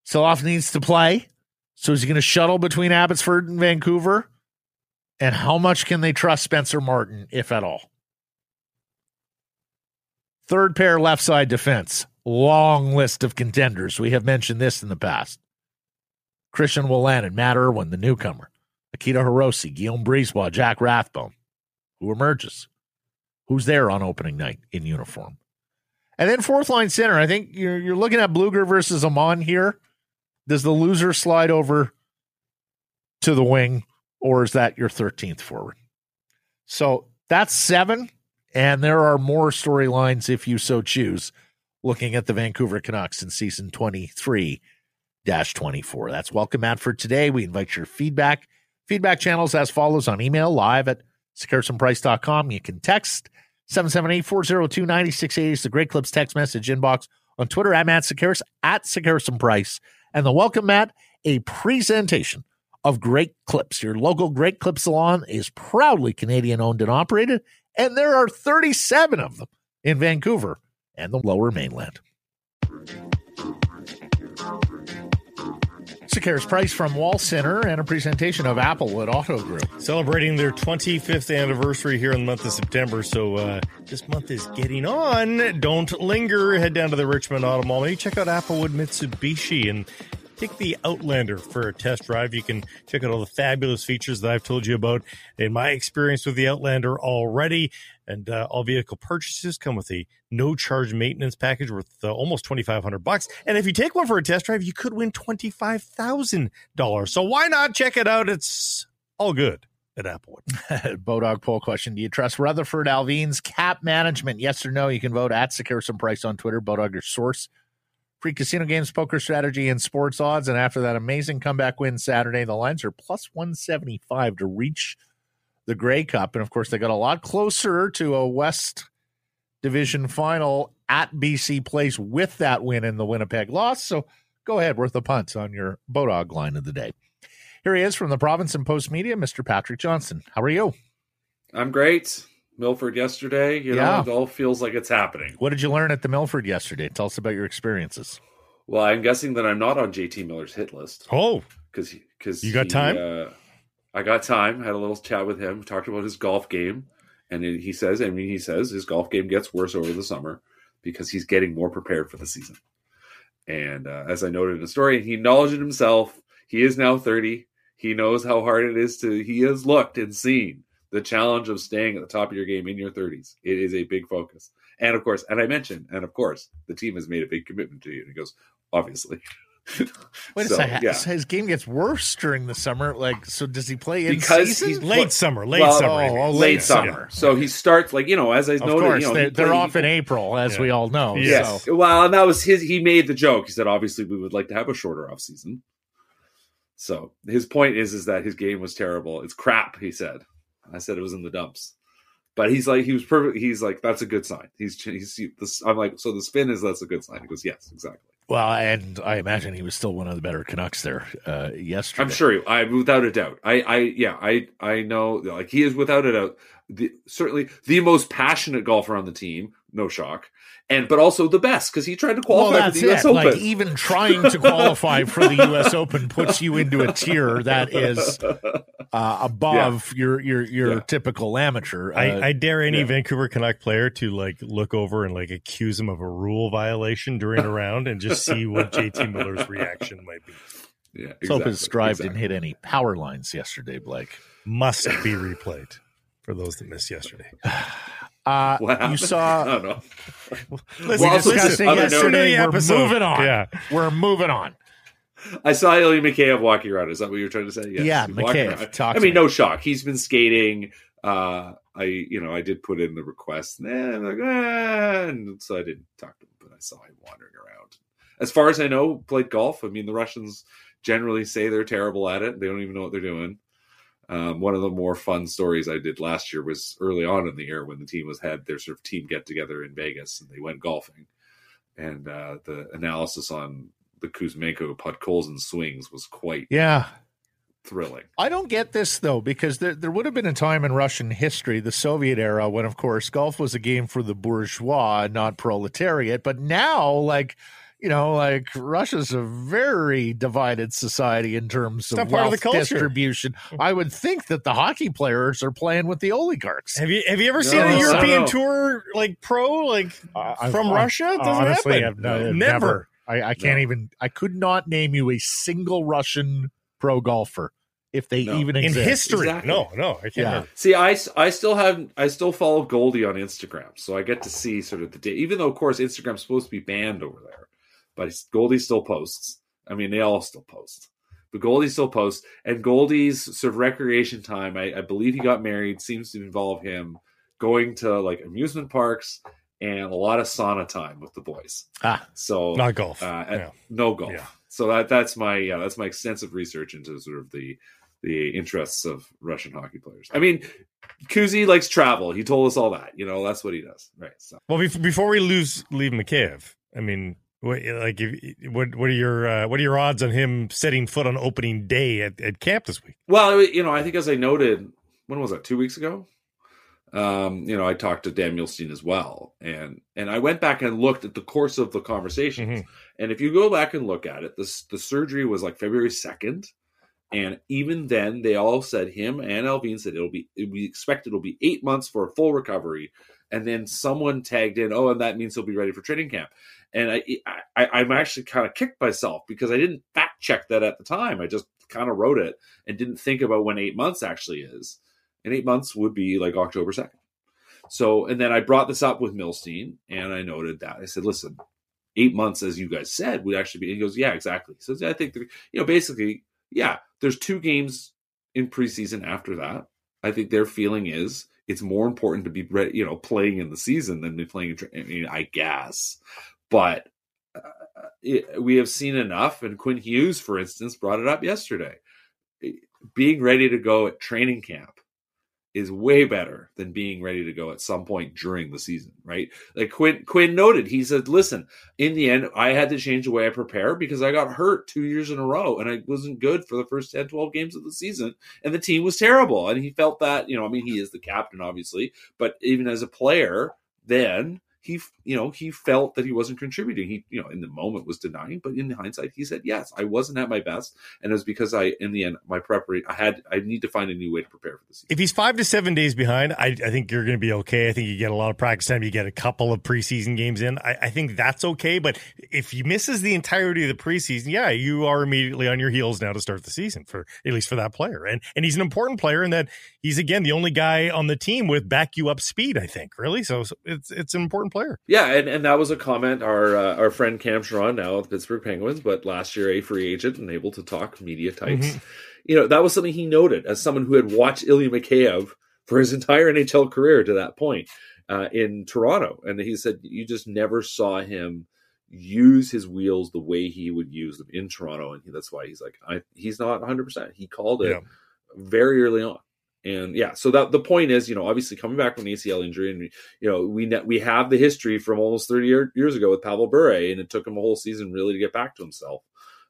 Silovs needs to play. So is he going to shuttle between Abbotsford and Vancouver? And how much can they trust Spencer Martin, if at all? Third pair left side defense long list of contenders. We have mentioned this in the past. Christian Wolanin, Matt Irwin, the newcomer, Akito Hirose, Guillaume Brisebois, Jack Rathbone. Who emerges? Who's there on opening night in uniform? And then fourth line center. I think you're you're looking at Blueger versus Åman here. Does the loser slide over to the wing, or is that your 13th forward? So that's seven, and there are more storylines if you so choose looking at the Vancouver Canucks in season 23 24. That's welcome Matt for today. We invite your feedback. Feedback channels as follows on email live at sekeresandprice.com. You can text 778 402 9680 is the Great Clips text message inbox on Twitter at Matt Sekeres at Price. And the Welcome mat, a presentation of Great Clips. Your local Great Clips salon is proudly Canadian owned and operated, and there are 37 of them in Vancouver and the lower mainland. Sekeres Price from Wall Center and a presentation of Applewood Auto Group. Celebrating their 25th anniversary here in the month of September. So uh, this month is getting on. Don't linger. Head down to the Richmond Auto Mall. Maybe check out Applewood Mitsubishi and take the Outlander for a test drive. You can check out all the fabulous features that I've told you about in my experience with the Outlander already. And uh, all vehicle purchases come with a no charge maintenance package worth uh, almost 2500 bucks. And if you take one for a test drive, you could win $25,000. So why not check it out? It's all good at Applewood. Bodog poll question. Do you trust Rutherford Allvin's cap management? Yes or no? You can vote at Sekeres and Price on Twitter. Bodog, your source Free casino games, poker strategy, and sports odds. And after that amazing comeback win Saturday, the lines are plus 175 to reach the Grey Cup. And of course, they got a lot closer to a West Division final at BC Place with that win in the Winnipeg loss. So go ahead, worth a punt on your Bodog line of the day. Here he is from the Province and Post Media, Mr. Patrick Johnston. How are you? I'm great. Milford yesterday. You know, yeah. it all feels like it's happening. What did you learn at the Milford yesterday? Tell us about your experiences. Well, I'm guessing that I'm not on JT Miller's hit list. Oh, because because you got he, time. Uh, I got time. Had a little chat with him. Talked about his golf game, and he says, I mean, he says his golf game gets worse over the summer because he's getting more prepared for the season. And uh, as I noted in the story, he acknowledged it himself. He is now 30. He knows how hard it is to. He has looked and seen the challenge of staying at the top of your game in your 30s. It is a big focus. And of course, and I mentioned, and of course, the team has made a big commitment to you. And he goes, obviously. Wait So, a second. yeah. So his game gets worse during the summer. Like, so does he play in Because season? he's- late Look, summer, late well, summer. oh, oh, late late summer. summer. So he starts like you know, as I of noted, course, you know, they're, they're played- off in April, as Yeah. we all know. Yes. So. Well, and that was his. He made the joke. He said, obviously, we would like to have a shorter off season. So his point is, is that his game was terrible. It's crap. He said. I said it was in the dumps. But he's like, he was perfect. He's like, that's a good sign. He's, he's, this, I'm like, so the spin is that's a good sign. He goes, yes, exactly. Well, and I imagine he was still one of the better Canucks there uh, yesterday. I'm sure. He, I without a doubt. I, I, yeah, I, I know. Like he is without a doubt, the, certainly the most passionate golfer on the team. No shock, and but also the best because he tried to Well, qualify that's for the U.S. it. Open. Like even trying to qualify for the U.S. Open puts you into a tier that is uh, above your your your Yeah. typical amateur. Uh, I, I dare any yeah. Vancouver Canuck player to like look over and like accuse him of a rule violation during a round and just see what JT Miller's reaction might be. yeah, let's hope his drive exactly. didn't hit any power lines yesterday, Blake. Must be replayed for those that missed yesterday. Uh, What you saw. I don't know. Listen, Well, also, discussed this it other note- yesterday. We're moving on. Yeah. We're moving on. I saw Ilya Mikheyev walking around. Is that what you were trying to say? Yes. Yeah, He's Mikheyev, I mean, me. no shock. He's been skating. Uh, I, you know, I did put in the request, and then I'm like, eh, and so I didn't talk to him, but I saw him wandering around. As far as I know, played golf. I mean, the Russians generally say they're terrible at it. They don't even know what they're doing. Um, one of the more fun stories I did last year was early on in the year when the team was had their sort of team get together in Vegas and they went golfing, and uh, the analysis on the Kuzmenko Podkolzin swings was quite Yeah. thrilling. I don't get this though, because there there would have been a time in Russian history, the Soviet era, when of course golf was a game for the bourgeois, not proletariat. But now, like you know, like Russia's a very divided society in terms of not part of wealth the culture. distribution. I would think that the hockey players are playing with the oligarchs. Have you have you ever No, seen a European tour like pro like I've- from I've- Russia? It doesn't Honestly, happen. I've no- never. never. I, I can't No. even. I could not name you a single Russian pro golfer if they No. even exist. in history. Exactly. No, no, I can't. Yeah. See, I, I still have I still follow Goldie on Instagram, so I get to see sort of the day. Even though, of course, Instagram's supposed to be banned over there, but Goldie still posts. I mean, they all still post, but Goldie still posts. And Goldie's sort of recreation time, I, I believe he got married, seems to involve him going to like amusement parks and a lot of sauna time with the boys. Ah. So Not golf. uh, yeah. no golf. Yeah. So that that's my yeah that's my extensive research into sort of the the interests of Russian hockey players. I mean, Kuzi likes travel. He told us all that. You know, that's what he does. Right. So Well, before we lose leave Mikheyev, I mean, what, like, if, what what are your uh, what are your odds on him setting foot on opening day at, at camp this week? well, you know, I think as I noted, when was that? Two weeks ago. Um, you know, I talked to Dan Milstein as well, and and I went back and looked at the course of the conversations. Mhm. And if you go back and look at it, this the surgery was like February second, and even then they all said him and Allvin said it'll be we expect it'll be eight months for a full recovery, and then someone tagged in, oh, and that means he'll be ready for training camp. And I, I I'm actually kind of kicked myself because I didn't fact check that at the time. I just kind of wrote it and didn't think about when eight months actually is. And eight months would be like October second. So, and then I brought this up with Milstein, and I noted that I said, "Listen, eight months, as you guys said, would actually be." He goes, "Yeah, exactly." So I think, you know, basically, yeah, there's two games in preseason after that. I think their feeling is it's more important to be, you know, playing in the season than be playing. In tra- I mean, I guess, but uh, it, we have seen enough. And Quinn Hughes, for instance, brought it up yesterday. Being ready to go at training camp is way better than being ready to go at some point during the season, right? Like Quinn Quinn noted, he said, "Listen, in the end, I had to change the way I prepare because I got hurt two years in a row and I wasn't good for the first 10, 12 games of the season, and the team was terrible." And he felt that, you know, I mean, he is the captain, obviously, but even as a player, then he, you know, he felt that he wasn't contributing. He, you know, in the moment was denying, but in hindsight, he said, "Yes, I wasn't at my best, and it was because I, in the end, my preparation, I had, I need to find a new way to prepare for this. If he's five to seven days behind, I, I think you're going to be okay. I think you get a lot of practice time. You get a couple of preseason games in. I, I think that's okay. But if he misses the entirety of the preseason, yeah, you are immediately on your heels now to start the season for at least for that player. And and he's an important player in that he's again the only guy on the team with back you up speed. I think really. So it's it's an important player. Yeah, and, and that was a comment our uh, our friend Cam Charron, now at the Pittsburgh Penguins, but last year a free agent and able to talk media types. Mm-hmm. You know, that was something he noted as someone who had watched Ilya Mikheyev for his entire NHL career to that point uh, in Toronto. And he said you just never saw him use his wheels the way he would use them in Toronto. And that's why he's like, I, he's not 100%. He called it yeah. very early on. And yeah, so that the point is, you know, obviously coming back from an ACL injury, and you know, we we have the history from almost 30 year, years ago with Pavel Bure, and it took him a whole season really to get back to himself.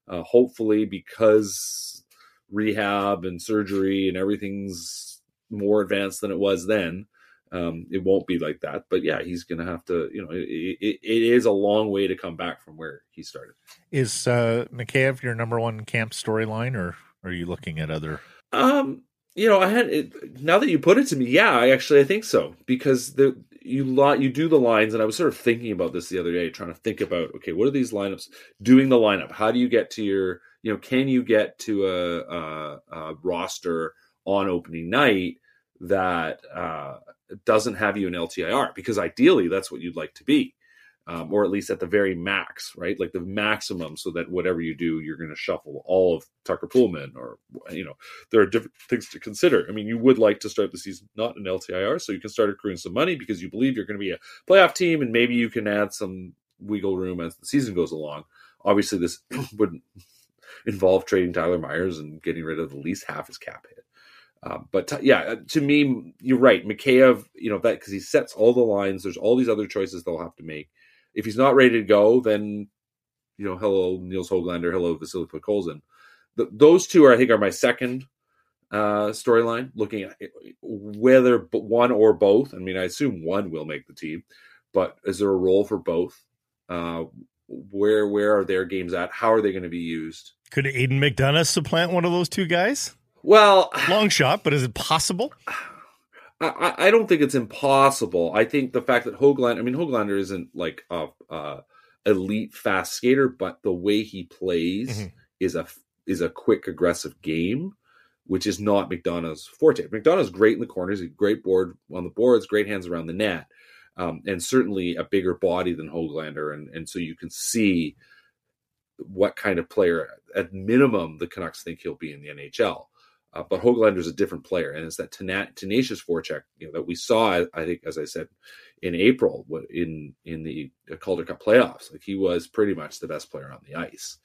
Uh, hopefully, because rehab and surgery and everything's more advanced than it was then, um, it won't be like that. But yeah, he's going to have to, you know, it, it, it is a long way to come back from where he started. Is uh, Mikheyev your number one camp storyline, or are you looking at other? Um, you know, I had it, now that you put it to me, yeah, I actually I think so because the you lot you do the lines, and I was sort of thinking about this the other day, trying to think about okay, what are these lineups? Doing the lineup, how do you get to your, you know, can you get to a, a, a roster on opening night that uh, doesn't have you in LTIR? Because ideally, that's what you'd like to be um, or at least at the very max, right? Like the maximum, so that whatever you do, you're going to shuffle all of Tucker Poolman, or you know, there are different things to consider. I mean, you would like to start the season not in LTIR, so you can start accruing some money because you believe you're going to be a playoff team, and maybe you can add some wiggle room as the season goes along. Obviously, this would involve trading Tyler Myers and getting rid of at least half his cap hit. Um, but t- yeah, uh, to me, you're right. Mikheyev, you know that because he sets all the lines. There's all these other choices they'll have to make if he's not ready to go, then you know, hello Nils Hoglander, hello Vasily Podkolzin. Those two are, I think, are my second uh, storyline. Looking at whether one or both. I mean, I assume one will make the team, but is there a role for both? Uh, where where are their games at? How are they going to be used? Could Aidan McDonough supplant one of those two guys? Well, long shot, but is it possible? I, I don't think it's impossible. I think the fact that Hoglander, I mean, Hoglander isn't like a, a elite fast skater, but the way he plays mm-hmm. is a is a quick, aggressive game, which is not McDonough's forte. McDonough's great in the corners, he's great board on the boards, great hands around the net, um, and certainly a bigger body than Hoglander, and and so you can see what kind of player, at minimum, the Canucks think he'll be in the NHL. Uh, but is a different player, and it's that tena- tenacious forecheck you know, that we saw. I think, as I said, in April in in the Calder Cup playoffs, like he was pretty much the best player on the ice,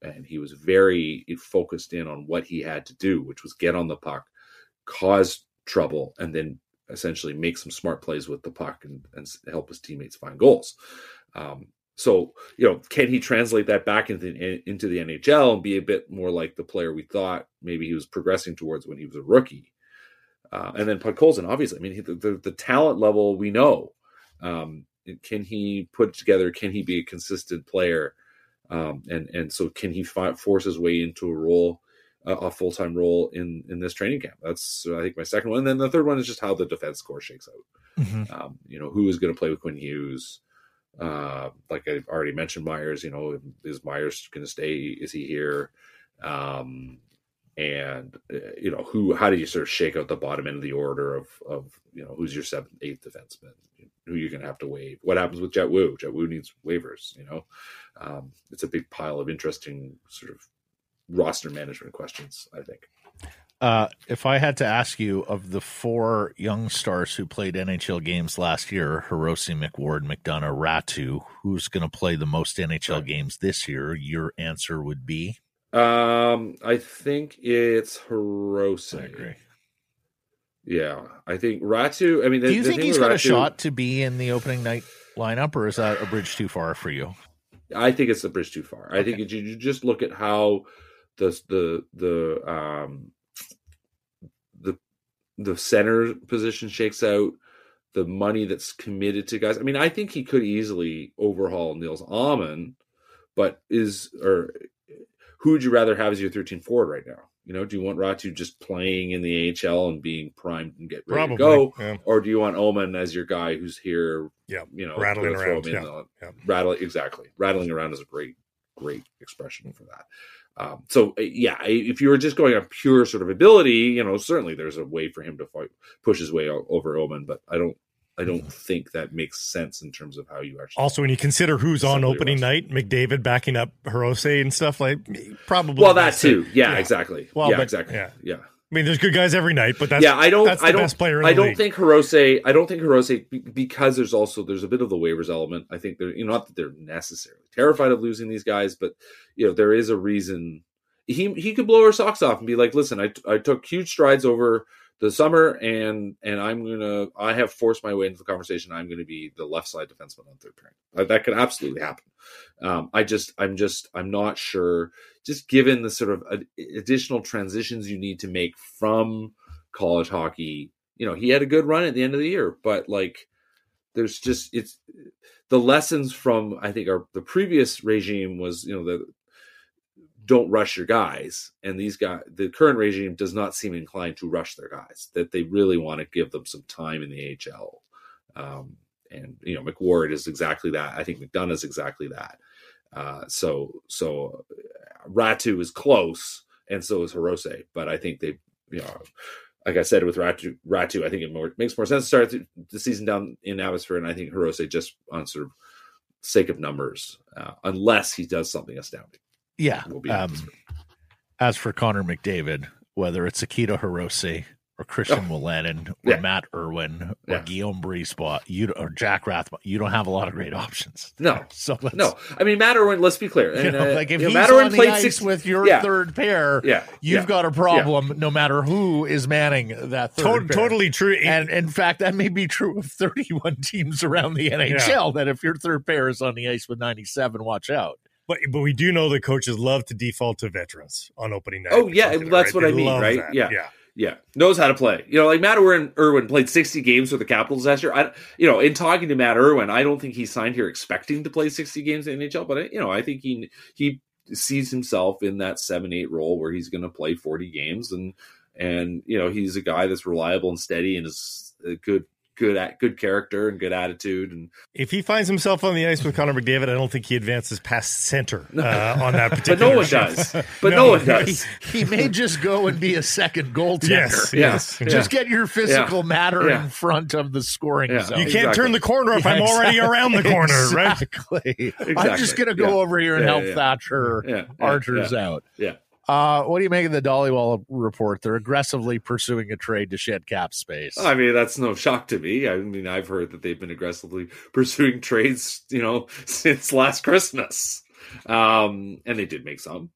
and he was very focused in on what he had to do, which was get on the puck, cause trouble, and then essentially make some smart plays with the puck and, and help his teammates find goals. Um, so, you know, can he translate that back into into the NHL and be a bit more like the player we thought maybe he was progressing towards when he was a rookie? Uh, and then Podkolzin, obviously, I mean, the, the, the talent level we know. Um, can he put together? Can he be a consistent player? Um, and and so can he fi- force his way into a role, uh, a full time role in in this training camp? That's I think my second one. And then the third one is just how the defense core shakes out. Mm-hmm. Um, you know, who is going to play with Quinn Hughes? Uh, like I've already mentioned, Myers. You know, is Myers going to stay? Is he here? Um, and uh, you know, who? How do you sort of shake out the bottom end of the order of of you know who's your seventh, eighth defenseman? Who you're going to have to waive? What happens with Jett Woo? Jett Woo needs waivers. You know, um, it's a big pile of interesting sort of roster management questions. I think. Uh, if I had to ask you of the four young stars who played NHL games last year, Hirose, McWard, McDonough, Raty, who's going to play the most NHL right. games this year? Your answer would be? Um, I think it's Hirose. I agree. Yeah, I think Raty. I mean, the, do you think he's got Raty, a shot to be in the opening night lineup, or is that a bridge too far for you? I think it's a bridge too far. I think you, you just look at how the the the um the center position shakes out, the money that's committed to guys. I mean, I think he could easily overhaul Nils Åman, but is or who would you rather have as your 13 forward right now? You know, do you want Raty just playing in the AHL and being primed and get ready Probably, to go, yeah. or do you want Åman as your guy who's here? Yeah, you know, rattling around. Yeah. The, yeah. rattling exactly. Rattling around is a great, great expression for that. Um, so uh, yeah, if you were just going on pure sort of ability, you know, certainly there's a way for him to fight, push his way over Åman, but I don't, I don't think that makes sense in terms of how you actually. Also, when you consider who's on opening roster. night, McDavid backing up Hirose and stuff like probably. well, that too. Yeah, yeah. exactly. Well, yeah, but- exactly. yeah. Yeah. I mean, there's good guys every night, but that's yeah, I don't. I don't. best player. In I the don't league. think Hirose. I don't think Hirose because there's also there's a bit of the waivers element. I think they're you know not that they're necessarily terrified of losing these guys, but you know there is a reason. He he could blow her socks off and be like, listen, I I took huge strides over the summer and and I'm gonna I have forced my way into the conversation. I'm gonna be the left side defenseman on third pairing. That could absolutely happen. Um, I just I'm just I'm not sure. Just given the sort of ad- additional transitions you need to make from college hockey. You know, he had a good run at the end of the year, but like there's just it's the lessons from I think our the previous regime was, you know, the don't rush your guys. And these guys the current regime does not seem inclined to rush their guys, that they really want to give them some time in the AHL. Um and you know, McWard is exactly that. I think McDonough is exactly that. Uh, so so uh, Ratu is close, and so is Hirose. But I think they, you know, like I said with Ratu, Ratu, I think it more, makes more sense to start the, season down in Abbotsford, and I think Hirose just on sort of sake of numbers, uh, unless he does something astounding, Yeah. will be Um, as for Connor McDavid, whether it's Akito Hirose or Christian Wolanin or Oh. Yeah. Matt Irwin or Yeah. Guillaume Brisebois, you or Jack Rathbone, you don't have a lot of great options. No. So let's, No, I mean Matt Irwin. Let's be clear. you know, uh, like if you know, he's Matt Irwin on played six with your yeah. third pair, Yeah, you've got a problem no matter who is manning that third To- pair. totally true. And in fact, that may be true of 31 teams around the NHL. That if your third pair is on the ice with 97, watch out. But but we do know that coaches love to default to veterans on opening night. Oh, yeah, that's what They I mean, right? that. Yeah. yeah. Yeah, knows how to play. You know, like Matt Irwin, Irwin played 60 games for the Capitals last year. I, you know, in talking to Matt Irwin, I don't think he signed here expecting to play 60 games in the NHL, but I, you know, I think he he sees himself in that seven eight role where he's going to play 40 games, and and you know, he's a guy that's reliable and steady and is a good good at good character and good attitude and If he finds himself on the ice with Connor McDavid, I don't think he advances past center uh, on that particular. but no one shift. does but no, No, one He, does he may just go and be a second goaltender. Yes, Yeah. yes. Yeah. Just get your physical matter Yeah. in front of the scoring Yeah. zone. You can't Exactly. turn the corner if Yeah, I'm already exactly. around the corner, right? Exactly. I'm just going to go Yeah. over here and Yeah, help yeah, yeah. Thatcher yeah, yeah, Archer's yeah. out. Yeah. Uh, what do you make of the Dhaliwal report? They're aggressively pursuing a trade to shed cap space. I mean, that's no shock to me. I mean, I've heard that they've been aggressively pursuing trades, you know, since last Christmas. Um, and they did make some.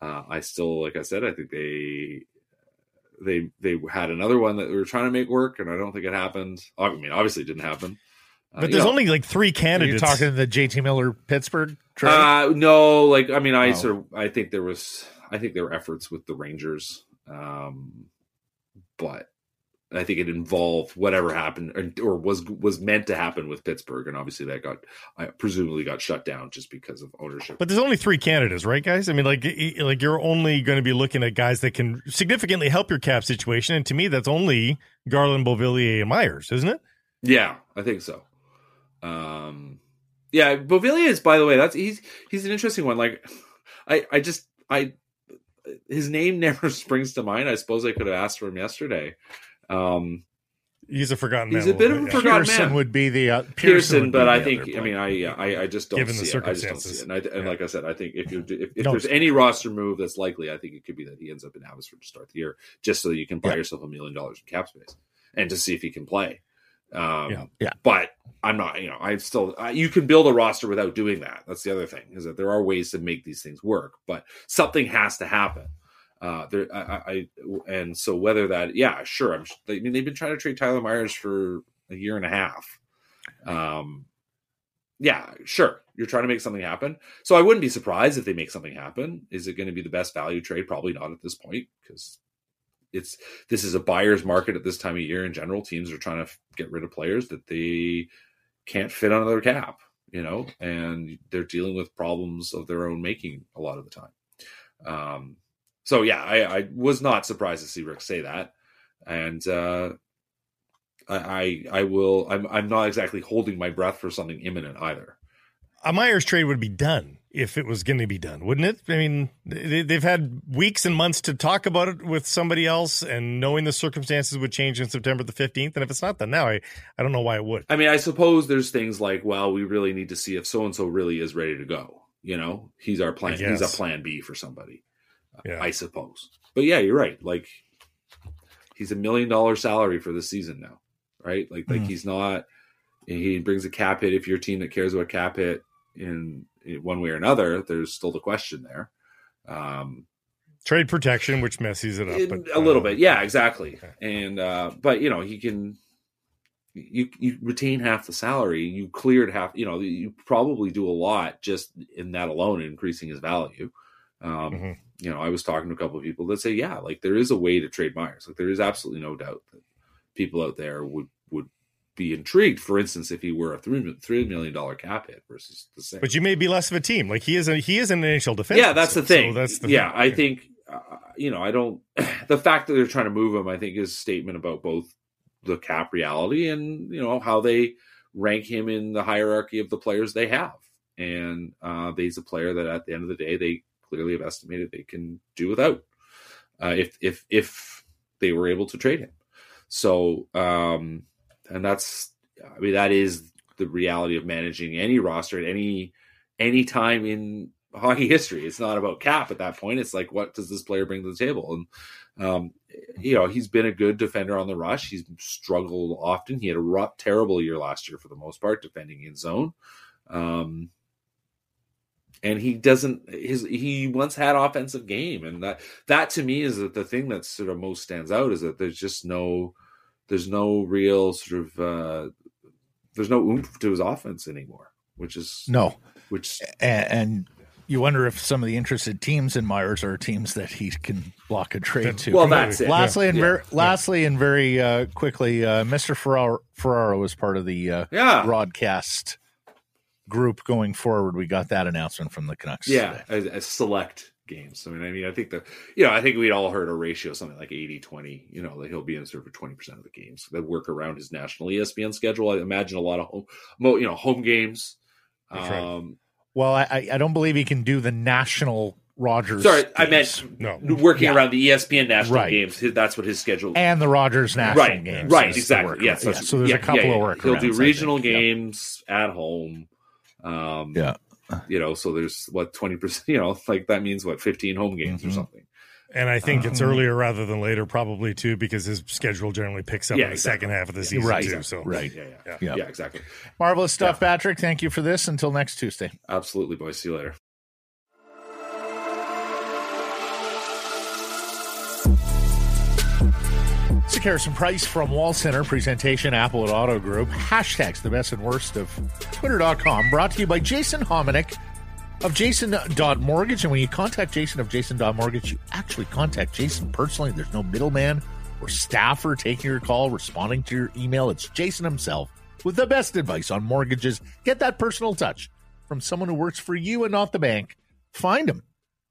Uh, I still, like I said, I think they they they had another one that they were trying to make work, and I don't think it happened. I mean, obviously, it didn't happen. Uh, But there's know, only like three Are you candidates. talking the JT Miller Pittsburgh trade? Uh, no, like I mean, I Oh. sort of I think there was I think there were efforts with the Rangers, um, but I think it involved whatever happened or, or was was meant to happen with Pittsburgh, and obviously that got I presumably got shut down just because of ownership. But there's only three candidates, right, guys? I mean, like, like you're only going to be looking at guys that can significantly help your cap situation, and to me, that's only Garland, Beauvillier, and Myers, isn't it? yeah, I think so. Um, yeah, Beauvillier is by the way that's he's he's an interesting one. Like, I I just I his name never springs to mind. I suppose I could have asked for him yesterday. Um, He's a forgotten He's man. a bit of a yeah. forgotten Pearson man. would be the uh, Pearson, Pearson, but I think player. I mean I I I just don't Given the see it. I just don't see it. And, I, and Yeah. like I said, I think if you if, if No, there's any roster move that's likely, I think it could be that he ends up in Abbotsford to start the year, just so you can buy Yeah. yourself a million dollars in cap space and to see if he can play. Um, Yeah. Yeah. But I'm not. You know, I still I, you can build a roster without doing that. That's the other thing is that there are ways to make these things work, but something has to happen. Uh, there, I, I, I, and so whether that, yeah, sure. I'm. I mean, they've been trying to trade Tyler Myers for a year and a half. Um, yeah, sure. You're trying to make something happen. So I wouldn't be surprised if they make something happen. Is it going to be the best value trade? Probably not at this point because it's this is a buyer's market at this time of year in general. Teams are trying to get rid of players that they can't fit on their cap, you know, and they're dealing with problems of their own making a lot of the time. Um, so yeah, I, I was not surprised to see Rick say that, and uh, I, I I will. I'm I'm not exactly holding my breath for something imminent either. A Myers trade would be done if it was going to be done, wouldn't it? I mean, they, they've had weeks and months to talk about it with somebody else, and knowing the circumstances would change in September the fifteenth. And if it's not done now, I I don't know why it would. I mean, I suppose there's things like, well, we really need to see if so and so really is ready to go. You know, he's our plan. He's a plan B for somebody. Yeah. I suppose. But yeah, you're right. Like he's a million dollar salary for the season now, right? Like like mm. he's not. He brings a cap hit. If you're a team that cares about cap hit in, in one way or another, there's still the question there. Um, Trade protection, which messes it up but, a little uh, bit, yeah, exactly. Okay. And uh, but you know he can you you retain half the salary. You cleared half. You know you probably do a lot just in that alone, increasing his value. Um, mm-hmm you know, I was talking to a couple of people that say, yeah, like there is a way to trade Myers. Like there is absolutely no doubt that people out there would be intrigued. For instance, if he were a three three million dollar cap hit versus the same. But you may be less of a team. Like he is a he is an initial defense. Yeah, that's the thing. So that's the yeah, thing. I think uh, you know I don't. The fact that they're trying to move him, I think, is a statement about both the cap reality and you know how they rank him in the hierarchy of the players they have. And uh, he's a player that at the end of the day they clearly have estimated they can do without uh, if if if they were able to trade him. So um, and that's I mean that is the reality of managing any roster at any any time in hockey history. It's not about cap at that point. It's like what does this player bring to the table? And um, you know he's been a good defender on the rush. He's struggled often. He had a rough, terrible year last year for the most part defending in zone. Um, and he doesn't his he once had offensive game and that that to me is the thing that sort of most stands out is that there's just no there's no real sort of uh there's no oomph to his offense anymore which is no which and, and you wonder if some of the interested teams in Myers are teams that he can block a trade to. Well, that's it. Lastly, yeah. and very, yeah. lastly, and very uh, quickly, uh, Mr. Ferraro, Ferraro was part of the uh, yeah. broadcast group going forward. We got that announcement from the Canucks. Yeah, as, as, select games. I mean, I mean, I think the you know, I think we'd all heard a ratio something like 80-20, You know, that he'll be in serve for twenty percent of the games that work around his national ESPN schedule. I imagine a lot of home, you know, home games. Um, right. Well, I, I don't believe he can do the national Rogers. Sorry, games. I meant no. working yeah. around the ESPN national right. games. That's what his schedule and the Rogers national right. games. Right, exactly. Yes. Yeah, so, so there's yeah, a couple yeah, of work. He'll do regional games at home. Um, yeah. You know, so there's what 20%, you know, like that means what 15 home games mm-hmm. or something. And I think um, it's earlier rather than later, probably too, because his schedule generally picks up yeah, in the exactly. second half of the season right, too. So right, yeah, yeah, yeah, yeah exactly. Marvelous stuff, yeah. Patrick. Thank you for this. Until next Tuesday. Absolutely, boys. See you later. It's Harrison Price from Wall Center. Presentation Applewood Auto Group. Hashtags the best and worst of Twitter.com. Brought to you by Jason Hominick of Jason.mortgage. And when you contact Jason of Jason.mortgage, you actually contact Jason personally. There's no middleman or staffer taking your call, responding to your email. It's Jason himself with the best advice on mortgages. Get that personal touch from someone who works for you and not the bank. Find him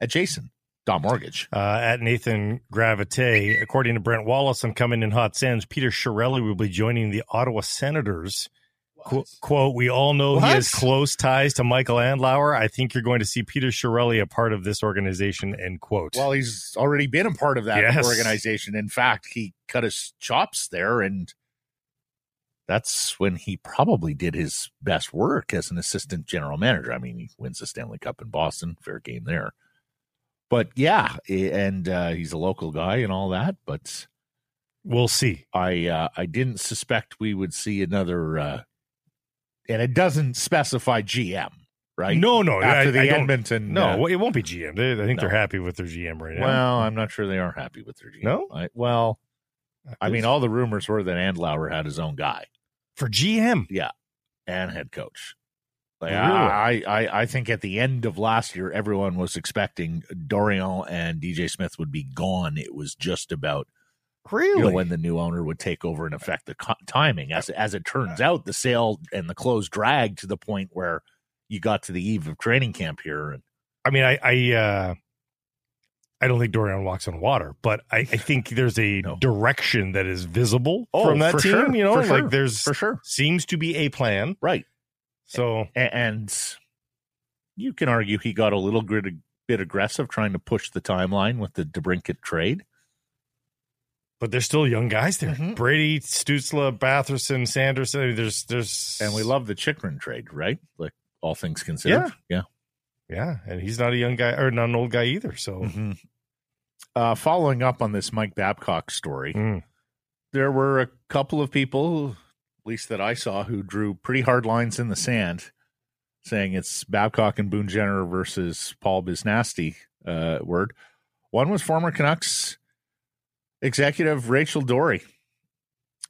at Jason Dot Mortgage. Uh, at Nathan Gravite, according to Brent Wallace on Coming in Hot Sands, Peter Chiarelli will be joining the Ottawa Senators. Qu- quote, we all know what? he has close ties to Michael Andlauer. I think you're going to see Peter Chiarelli a part of this organization, end quote. Well, he's already been a part of that yes. organization. In fact, he cut his chops there, and that's when he probably did his best work as an assistant general manager. I mean, he wins the Stanley Cup in Boston, fair game there but yeah, and uh, he's a local guy and all that. But we'll see. I uh, I didn't suspect we would see another, uh, and it doesn't specify GM, right? No, no. After I, the I Edmonton, no, uh, it won't be GM. They, I think no. they're happy with their GM right now. Well, I'm not sure they are happy with their GM. No, I, well, I mean, all the rumors were that Andlauer had his own guy for GM. Yeah, and head coach. Like, really? I, I, I think at the end of last year, everyone was expecting Dorion and DJ Smith would be gone. It was just about really you know, when the new owner would take over and affect the co- timing. As as it turns out, the sale and the close dragged to the point where you got to the eve of training camp here. And I mean, I, I, uh, I don't think Dorion walks on water, but I, I think there's a no. direction that is visible oh, from that team. Sure. You know, for like sure. there's for sure seems to be a plan, right? So and you can argue he got a little bit, bit aggressive trying to push the timeline with the DeBrincat trade. But there's still young guys there. Mhm. Brady, Stutzle, Batherson, Sanderson. I mean, there's there's And we love the Chychrun trade, right? Like all things considered. Yeah. yeah, yeah. and he's not a young guy or not an old guy either. So hmm Uh, following up on this Mike Babcock story, Mm. there were a couple of people, least that I saw, who drew pretty hard lines in the sand, saying it's Babcock and Boone Jenner versus Paul Biznasty. Uh, word. One was former Canucks executive Rachel Doerrie.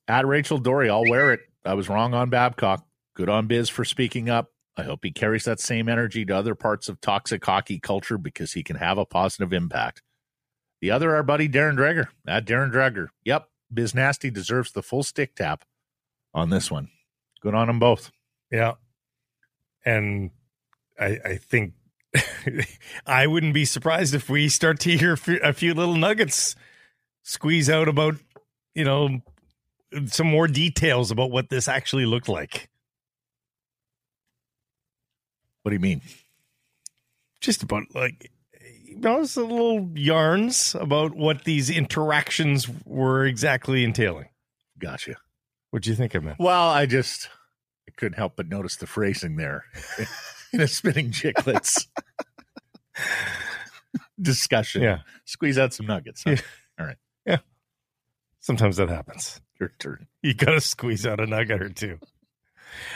At Rachel Doerrie, I'll wear it. I was wrong on Babcock. Good on Biz for speaking up. I hope he carries that same energy to other parts of toxic hockey culture because he can have a positive impact. The other, our buddy Darren Dreger. At Darren Dreger. Yep. Biz Nasty deserves the full stick tap on this one. Good on them both. Yeah. And I, I think I wouldn't be surprised if we start to hear a few, a few little nuggets squeeze out about, you know, some more details about what this actually looked like. What do you mean? Just about like, you know, some little yarns about what these interactions were exactly entailing. Gotcha. What do you think of man? Well, I just I couldn't help but notice the phrasing there in a Spittin' Chiclets discussion. Yeah. Squeeze out some nuggets. Huh? Sometimes that happens. Your turn. You got to squeeze out a nugget or two.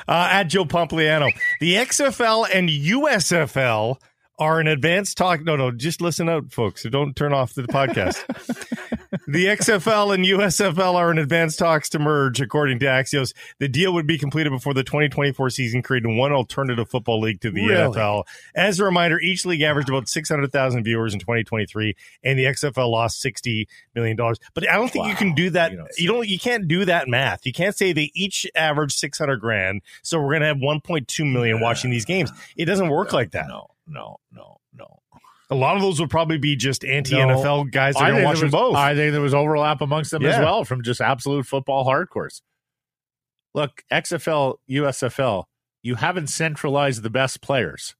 Uh, at Joe Pompliano, the XFL and USFL are in advanced talk. No, no, just listen out, folks. Don't turn off the podcast. the XFL and USFL are in advanced talks to merge, according to Axios. The deal would be completed before the 2024 season, creating one alternative football league to the Really? NFL. As a reminder, each league averaged about 600,000 viewers in 2023, and the XFL lost 60 million dollars. But I don't think you can do that. You You don't don't. You can't do that math. You can't say they each average 600 grand, so we're going to have 1.2 million watching these games. It doesn't work like that. No, no, no, no. A lot of those would probably be just anti NFL guys that are I going think watch there them was- both. I think there was overlap amongst them as well from just absolute football hardcores. Look, XFL, USFL, you haven't centralized the best players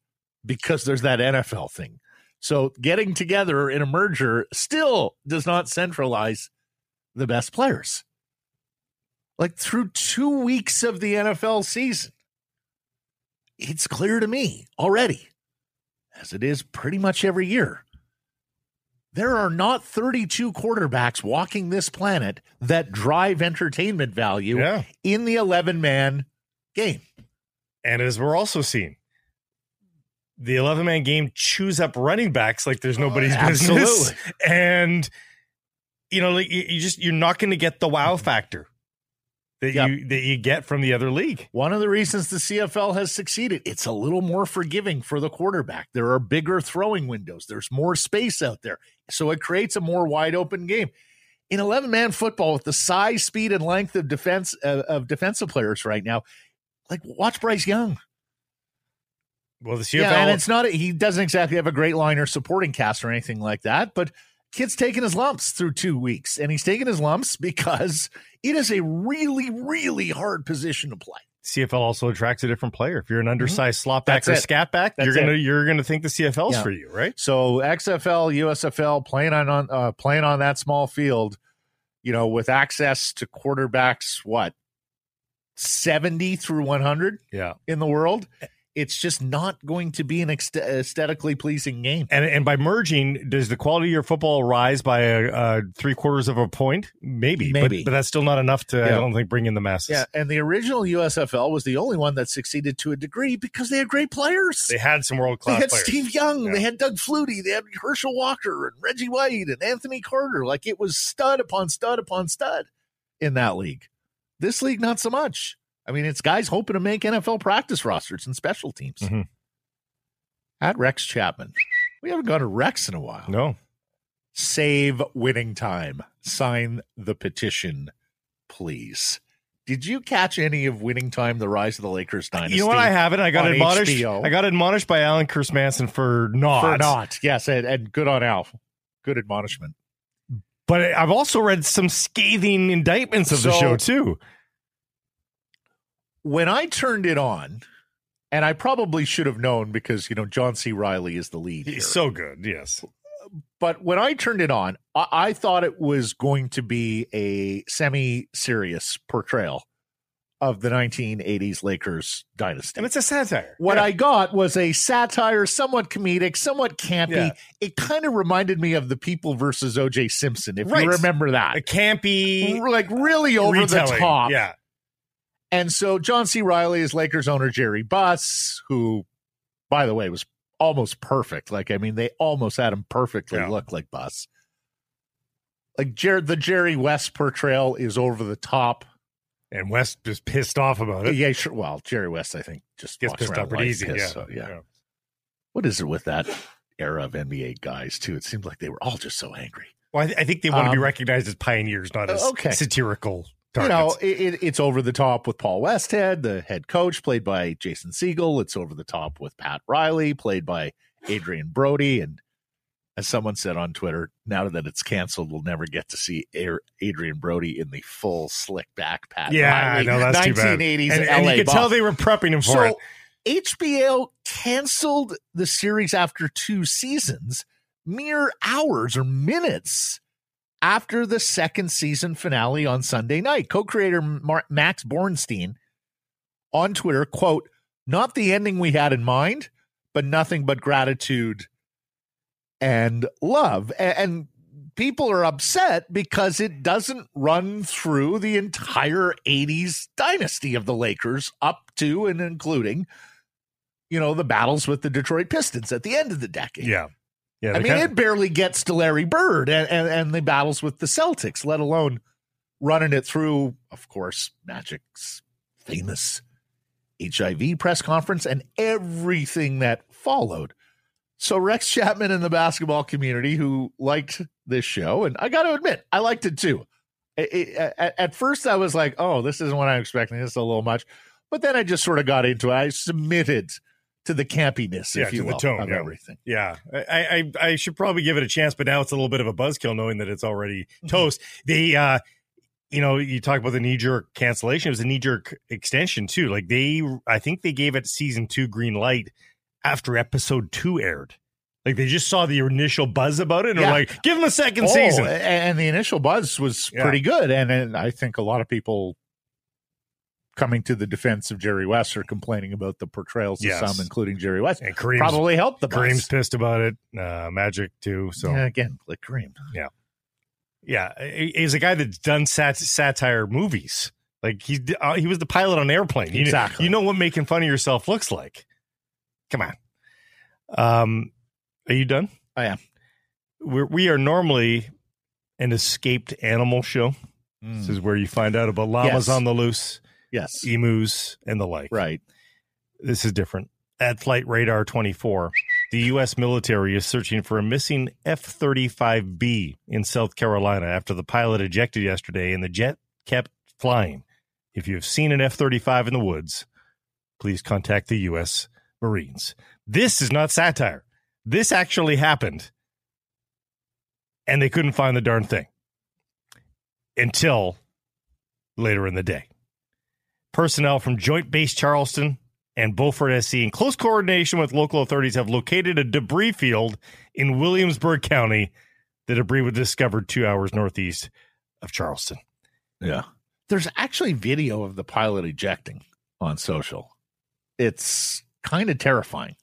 because there's that NFL thing. So getting together in a merger still does not centralize the best players. Like through two weeks of the NFL season, it's clear to me already, as it is pretty much every year, there are not 32 quarterbacks walking this planet that drive entertainment value yeah. in the 11 man game. And as we're also seeing, the 11 man game chews up running backs like there's oh, nobody's business. And, you know, like you, you just, you're not going to get the wow mm-hmm. factor that Yep. you, that you get from the other league. One of the reasons the CFL has succeeded, it's a little more forgiving for the quarterback. There are bigger throwing windows, there's more space out there. So it creates a more wide open game. In 11 man football, with the size, speed, and length of defense uh, of defensive players right now, like watch Bryce Young. Well, the CFL, Yeah, and it's not he doesn't exactly have a great line or supporting cast or anything like that, but kid's taking his lumps through two weeks, and he's taking his lumps because it is a really, really hard position to play. CFL also attracts a different player. If you're an undersized slot back Mm-hmm. That's or it. scat back, That's you're gonna it. you're gonna think the CFL's Yeah. for you, right? So XFL, USFL playing on, on uh, playing on that small field, you know, with access to quarterbacks, what seventy through one hundred Yeah. in the world. It's just not going to be an aesthetically pleasing game. And and by merging, does the quality of your football rise by a, three quarters of a point? Maybe, but- Maybe. but, that's still not enough to I don't think bring in the masses. Yeah, and the original USFL was the only one that succeeded to a degree because they had great players. They had some world class. They had players. Steve Young, Yeah. they had Doug Flutie, they had Herschel Walker and Reggie White and Anthony Carter. Like it was stud upon stud upon stud in that league. This league, not so much. I mean, it's guys hoping to make NFL practice rosters and special teams. Mhm. At Rex Chapman, we haven't gone to Rex in a while. No, Save winning time. Sign the petition, please. Did you catch any of Winning Time, The Rise of the Lakers Dynasty? you know what? I haven't. I got admonished. HBO. I got admonished by Alan Kursmanson for not. For not. Yes, and, and good on Al. Good admonishment. But I've also read some scathing indictments of the show too. When I turned it on, And I probably should have known because, you know, John C. Reilly is the lead. He's here. so good. Yes. But when I turned it on, I, I thought it was going to be a semi serious portrayal of the 1980s Lakers dynasty. And it's a satire. What Yeah. I got was a satire, somewhat comedic, somewhat campy. Yeah. It kind of reminded me of the People versus O.J. Simpson, if Right. you remember that. a campy Like really over the top. Yeah. And so John C. Reilly is Lakers owner Jerry Buss, who, by the way, was almost perfect. Like, I mean, they almost had him perfectly Yeah. look like Buss. Like Jer- the Jerry West portrayal is over the top. And West is pissed off about it. Yeah, sure. Well, Jerry West, I think, just Gets pissed off pretty easy. yeah. so, yeah. What is it with that era of NBA guys too? It seemed like they were all just so angry. Well, I, th- I think they want to be Um, recognized as pioneers, not as okay. satirical You know, it, it, it's over the top with Paul Westhead, the head coach, played by Jason Segel. It's over the top with Pat Riley, played by Adrien Brody. And as someone said on Twitter, now that it's canceled, we'll never get to see Adrien Brody in the full slick back Pat yeah, Riley. I know that's too bad. 1980s and, and you could tell they were prepping him for it. So HBO canceled the series after two seasons, mere hours or minutes after the second season finale on Sunday night. Co-creator Mar- Max Borenstein on Twitter, quote, not the ending we had in mind, but nothing but gratitude and love. A- And people are upset because it doesn't run through the entire 80s dynasty of the Lakers up to and including, you know, the battles with the Detroit Pistons at the end of the decade. Yeah. Yeah. I mean, it barely gets to Larry Bird and, and, and the battles with the Celtics, let alone running it through, of course, Magic's famous HIV press conference and everything that followed. So Rex Chapman in the basketball community who liked this show, and I got to admit, I liked it too. It- it- at, at first, I was like, "Oh, this isn't what I'm expecting. This is a little much," but then I just sort of got into it. I submitted to the campiness, Yeah, if you to the tone, of yeah. everything. Yeah, I, I I should probably give it a chance, but now it's a little bit of a buzzkill knowing that it's already Mm-hmm. toast. The uh, you know, you talk about the knee jerk cancellation. It was a knee jerk extension too. Like they, I think they gave it season two green light after episode two aired. Like they just saw the initial buzz about it and Yeah. were like, give them a second Oh, season. and the initial buzz was Yeah. pretty good, and, and I think a lot of people coming to the defense of Jerry West or complaining about the portrayals Yes. of some, including Jerry West. And Kareem's, Probably helped the buzz. Kareem's pissed about it. Uh, Magic too. So Yeah, again, like Kareem. Yeah, yeah. he's a guy that's done sat- satire movies. Like he uh, he was the pilot on Airplane. You, Exactly. You know what making fun of yourself looks like. Come on. Um, are you done? I am. We're, we are normally an escaped animal show. This is where you find out about llamas Yes. on the loose, Yes, emus, and the like. right. This is different. At Flight Radar 24, the U.S. military is searching for a missing F 35B in South Carolina after the pilot ejected yesterday and the jet kept flying. If you have seen an F 35 in the woods, please contact the U.S. Marines. This is not satire. This actually happened. And they couldn't find the darn thing until later in the day. Personnel from Joint Base Charleston and Beaufort SC, in close coordination with local authorities, have located a debris field in Williamsburg County. The debris was discovered two hours northeast of Charleston. Yeah. There's actually video of the pilot ejecting on social. It's kind of terrifying.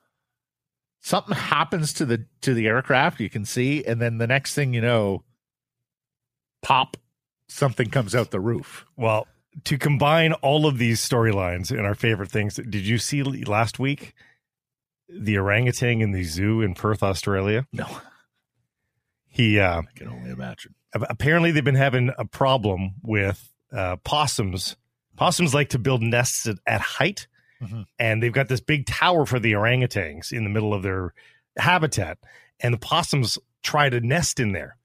Something happens to the to the aircraft, you can see, and then the next thing you know, pop, something comes out the roof. Well, to combine all of these storylines and our favorite things, did you see last week the orangutan in the zoo in Perth, Australia? No, He uh, I can only imagine. apparently they've been having a problem with uh, possums. Possums like to build nests at, at height, Mhm. and they've got this big tower for the orangutans in the middle of their habitat, and the possums try to nest in there.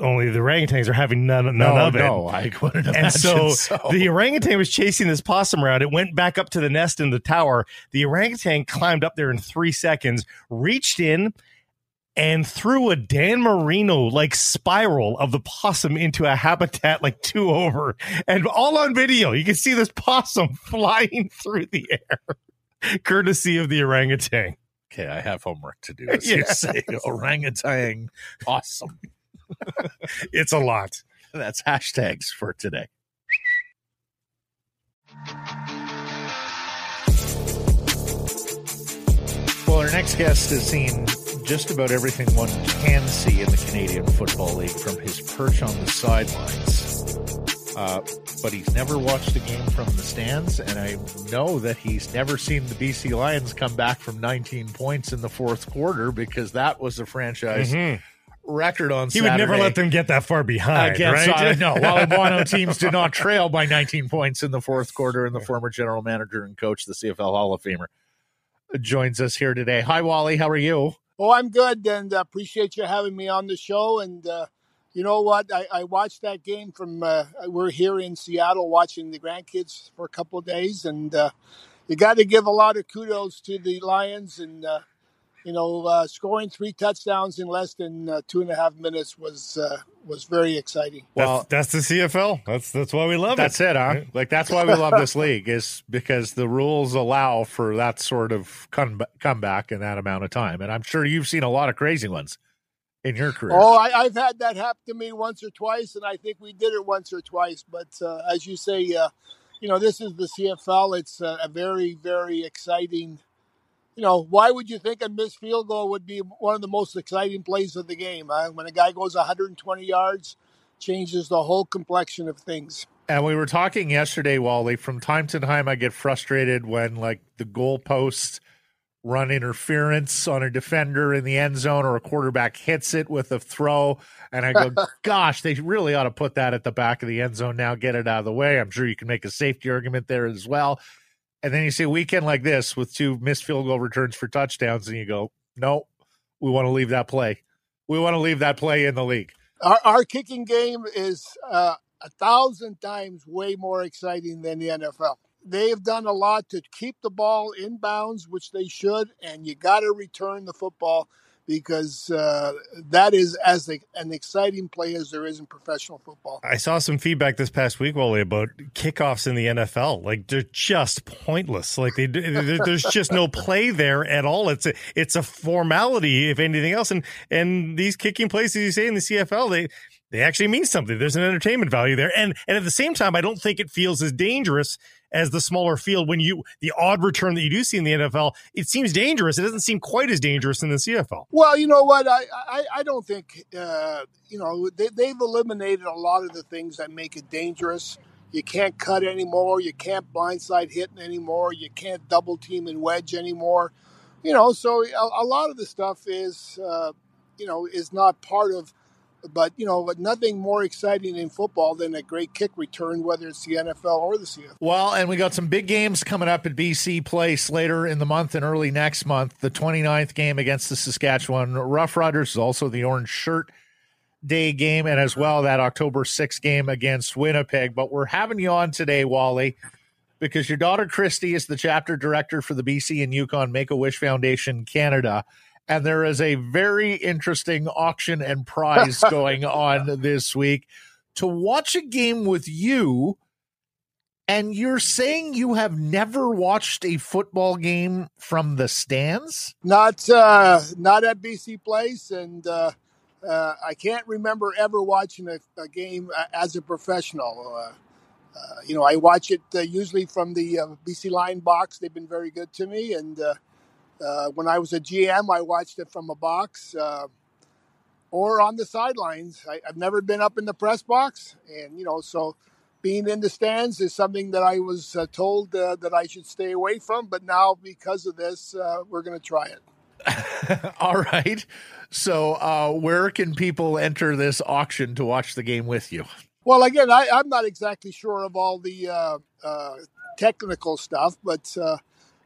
Only the orangutans are having none, none no, of it. no, I wouldn't imagine. And so, so. the orangutan was chasing this possum around. It went back up to the nest in the tower. The orangutan climbed up there in three seconds, reached in, and threw a Dan Marino like spiral of the possum into a habitat like two over, and all on video. You can see this possum flying through the air. courtesy of the orangutan. Okay, I have homework to do. As you say, orangutan, awesome. It's a lot. That's hashtags for today. Well, our next guest has seen just about everything one can see in the Canadian Football League from his perch on the sidelines. Uh, but he's never watched a game from the stands, and I know that he's never seen the BC Lions come back from 19 points in the fourth quarter because that was a franchise Mhm. Record on He would never let them get that far behind, against right? uh, no Wally Buono teams did not trail by 19 points in the fourth quarter and the former general manager and coach the CFL Hall of Famer joins us here today hi Wally how are you Oh, I'm good, and uh, appreciate you having me on the show. And uh, you know what? I, I watched that game from. Uh, we're here in Seattle watching the grandkids for a couple of days, and uh, you got to give a lot of kudos to the Lions. And uh, you know, uh, scoring three touchdowns in less than uh, two and a half minutes was uh, was very exciting. well that's, that's the CFL. That's that's why we love that's it. That's it huh like that's why we love this league is because the rules allow for that sort of come comeback in that amount of time and I'm sure you've seen a lot of crazy ones in your career Oh, I, I've had that happen to me once or twice, and I think we did it once or twice. But uh, as you say, uh, you know, this is the CFL. It's uh, a very, very exciting. You know, why would you think a missed field goal would be one of the most exciting plays of the game? Uh, when a guy goes 120 yards, changes the whole complexion of things. And we were talking yesterday, Wally. From time to time, I get frustrated when like the goalposts run interference on a defender in the end zone or a quarterback hits it with a throw. And I go, gosh, they really ought to put that at the back of the end zone now, get it out of the way. I'm sure you can make a safety argument there as well. And then you see a weekend like this with two missed field goal returns for touchdowns, and you go, no, we want to leave that play. We want to leave that play in the league. Our, our kicking game is uh, a thousand times way more exciting than the NFL. They've done a lot to keep the ball in bounds, which they should, and you got to return the football because uh, that is as a, an exciting play as there is in professional football. I saw some feedback this past week, Wally, about kickoffs in the NFL. Like they're just pointless. Like they, there's just no play there at all. It's a, it's a formality, if anything else. And and these kicking plays, as you say in the CFL, they they actually mean something. There's an entertainment value there, and and at the same time, I don't think it feels as dangerous as the smaller field. When you the odd return that you do see in the NFL, it seems dangerous. It doesn't seem quite as dangerous in the CFL. Well, you know what? I I, I don't think uh, you know they, they've eliminated a lot of the things that make it dangerous. You can't cut anymore. You can't blindside hit anymore. You can't double team and wedge anymore. You know, so a, a lot of the stuff is uh, you know is not part of. But you know, nothing more exciting in football than a great kick return, whether it's the NFL or the CFL. Well, and we got some big games coming up at BC Place later in the month and early next month. The 29th game against the Saskatchewan Roughriders is also the Orange Shirt Day game, and as well that October 6th game against Winnipeg. But we're having you on today, Wally, because your daughter Christy is the chapter director for the BC and Yukon Make a Wish Foundation Canada. And there is a very interesting auction and prize going on this week to watch a game with you. And you're saying you have never watched a football game from the stands? Not uh, not at BC Place, and uh, uh, I can't remember ever watching a, a game uh, as a professional. Uh, uh, you know, I watch it uh, usually from the uh, BC Line box. They've been very good to me, and uh, when I was a GM, I watched it from a box uh, or on the sidelines. I, I've never been up in the press box, and you know, so being in the stands is something that I was uh, told uh, that I should stay away from. But now, because of this, uh, we're going to try it. All right. So, uh, where can people enter this auction to watch the game with you? Well, again, I, I'm not exactly sure of all the uh, uh, technical stuff, but uh,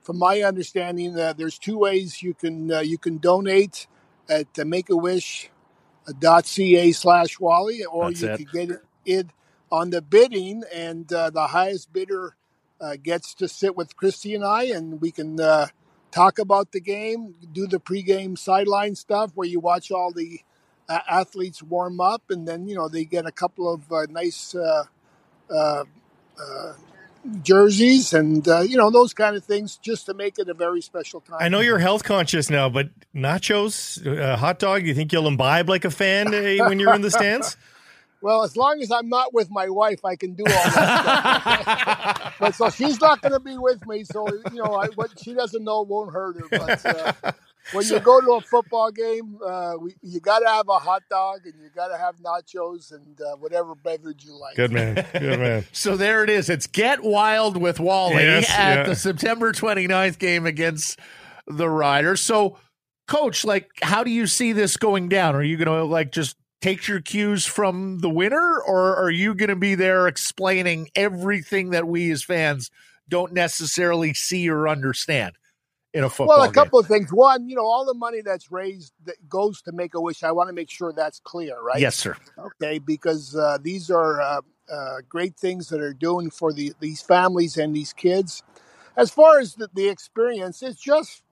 from my understanding, uh, there's two ways you can uh, you can donate at uh, Makeawish.ca slash Wally, or That's you it. could get it, it on the bidding, and uh, the highest bidder uh, gets to sit with Christy and I, and we can uh, talk about the game, do the pregame sideline stuff where you watch all the uh, athletes warm up, and then you know they get a couple of uh, nice uh, uh, uh, jerseys and uh, you know those kind of things just to make it a very special time. I know you're health conscious now, but nachos, uh, hot dog, you think you'll imbibe like a fan uh, when you're in the stands? Well, as long as I'm not with my wife, I can do all that stuff. but so she's not going to be with me, so you know I, what she doesn't know won't hurt her. But uh, when you go to a football game, uh, we, you got to have a hot dog and you got to have nachos and uh, whatever beverage you like. Good man. Good man. so there it is. It's Get Wild with Wally yes, at yeah. the September 29th game against the Riders. So, coach, like, how do you see this going down? Are you going to, like, just take your cues from the winner or are you going to be there explaining everything that we as fans don't necessarily see or understand? In a football. Well, a couple game. of things. One, you know, all the money that's raised that goes to Make a Wish. I want to make sure that's clear, right? Yes, sir. Okay, because uh, these are uh, uh, great things that are doing for the these families and these kids. As far as the, the experience, it's just,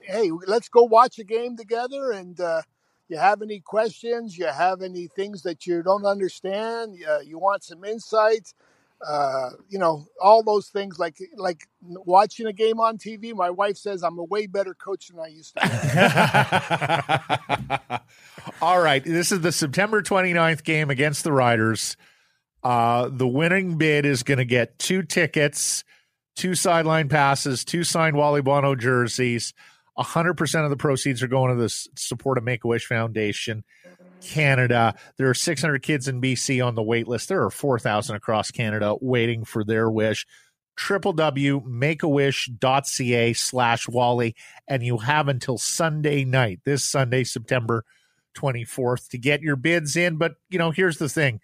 hey, let's go watch a game together and. Uh, you have any questions? You have any things that you don't understand? Uh, you want some insight? Uh, you know, all those things like like watching a game on TV. My wife says I'm a way better coach than I used to. all right, this is the September 29th game against the Riders. Uh, the winning bid is going to get two tickets, two sideline passes, two signed Wally Buono jerseys. 100% of the proceeds are going to the support of Make a Wish Foundation. Canada. There are 600 kids in BC on the wait list. There are 4,000 across Canada waiting for their wish. www.makeawish.ca slash Wally. And you have until Sunday night, this Sunday, September 24th, to get your bids in. But, you know, here's the thing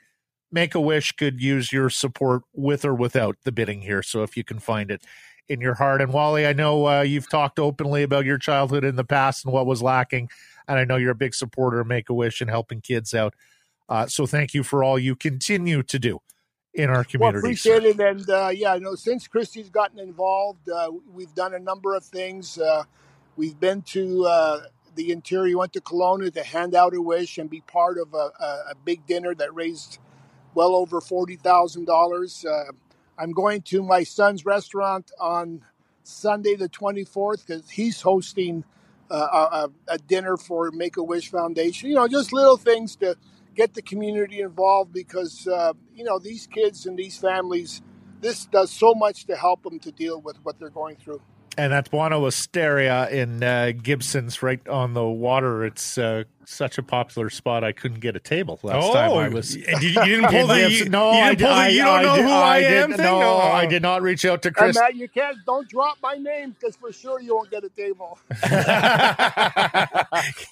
Make a Wish could use your support with or without the bidding here. So if you can find it in your heart. And Wally, I know uh, you've talked openly about your childhood in the past and what was lacking and I know you're a big supporter of Make a Wish and helping kids out. Uh, so thank you for all you continue to do in our community. Well, appreciate it, and uh, yeah, I know since Christy's gotten involved, uh, we've done a number of things. Uh, we've been to uh, the interior, went to Kelowna to hand out a wish and be part of a, a, big dinner that raised well over forty thousand uh, dollars. I'm going to my son's restaurant on Sunday the 24th because he's hosting a, a, dinner for Make a Wish Foundation. You know, just little things to get the community involved because uh, you know these kids and these families. This does so much to help them to deal with what they're going through and that's Buono Osteria in uh, Gibsons, right on the water. It's uh, such a popular spot. I couldn't get a table last oh, time. I was. Did, you didn't pull the. You, no, you, didn't pull the, you don't I, know I, who I, am. Did, no, no, I did not reach out to Chris. And Matt, you can't. Don't drop my name because for sure you won't get a table.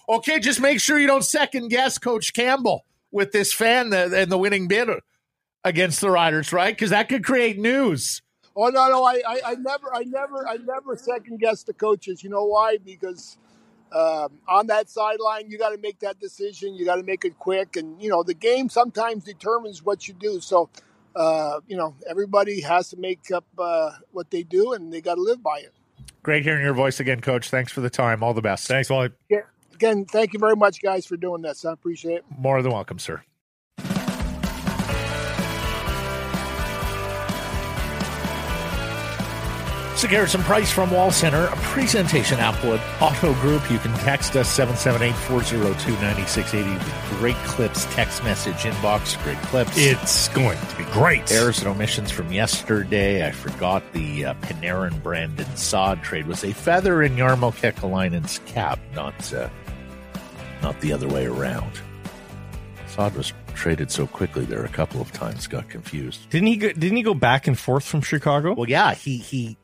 okay, just make sure you don't second guess Coach Campbell with this fan and the winning bid against the Riders, right? Because that could create news. Oh no, no, I, I, I never, I never, I never second guess the coaches. You know why? Because um, on that sideline, you got to make that decision. You got to make it quick, and you know the game sometimes determines what you do. So, uh, you know, everybody has to make up uh, what they do, and they got to live by it. Great hearing your voice again, Coach. Thanks for the time. All the best. Thanks, Wally. Yeah. Again, thank you very much, guys, for doing this. I appreciate it. More than welcome, sir. So Sekeres and Price from Wall Center, a presentation Applewood Auto Group. You can text us 778-402-9680. Great clips, text message inbox, great clips. It's going to be great. Errors and omissions from yesterday. I forgot the uh, Panarin Brandon Saad trade was a feather in Jarmo Kekalainen's cap, not uh, not the other way around. Saad was traded so quickly there a couple of times got confused. Didn't he go, didn't he go back and forth from Chicago? Well, yeah, he he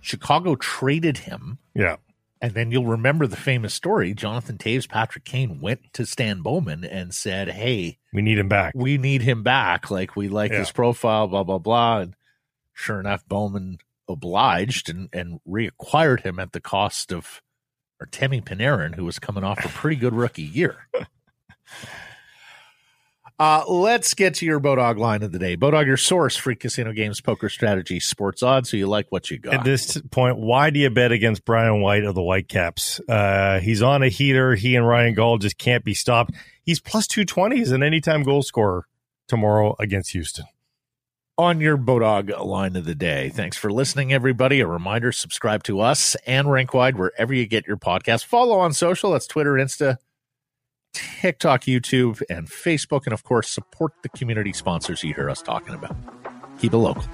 Chicago traded him. Yeah. And then you'll remember the famous story. Jonathan Toews, Patrick Kane went to Stan Bowman and said, Hey, we need him back. We need him back. Like, we like yeah. his profile, blah, blah, blah. And sure enough, Bowman obliged and, and reacquired him at the cost of Artemi Panarin, who was coming off a pretty good rookie year. Uh, let's get to your Bodog line of the day. Bodog, your source, free casino games, poker strategy, sports odds. So you like what you got. At this point, why do you bet against Brian White of the Whitecaps? Uh, he's on a heater. He and Ryan Gauld just can't be stopped. He's plus 220 as an anytime goal scorer tomorrow against Houston. on your Bodog line of the day. Thanks for listening, everybody. A reminder subscribe to us and Rink Wide wherever you get your podcast. Follow on social. That's Twitter, Insta, TikTok, YouTube, and Facebook. And of course, support the community sponsors you hear us talking about. Keep it local.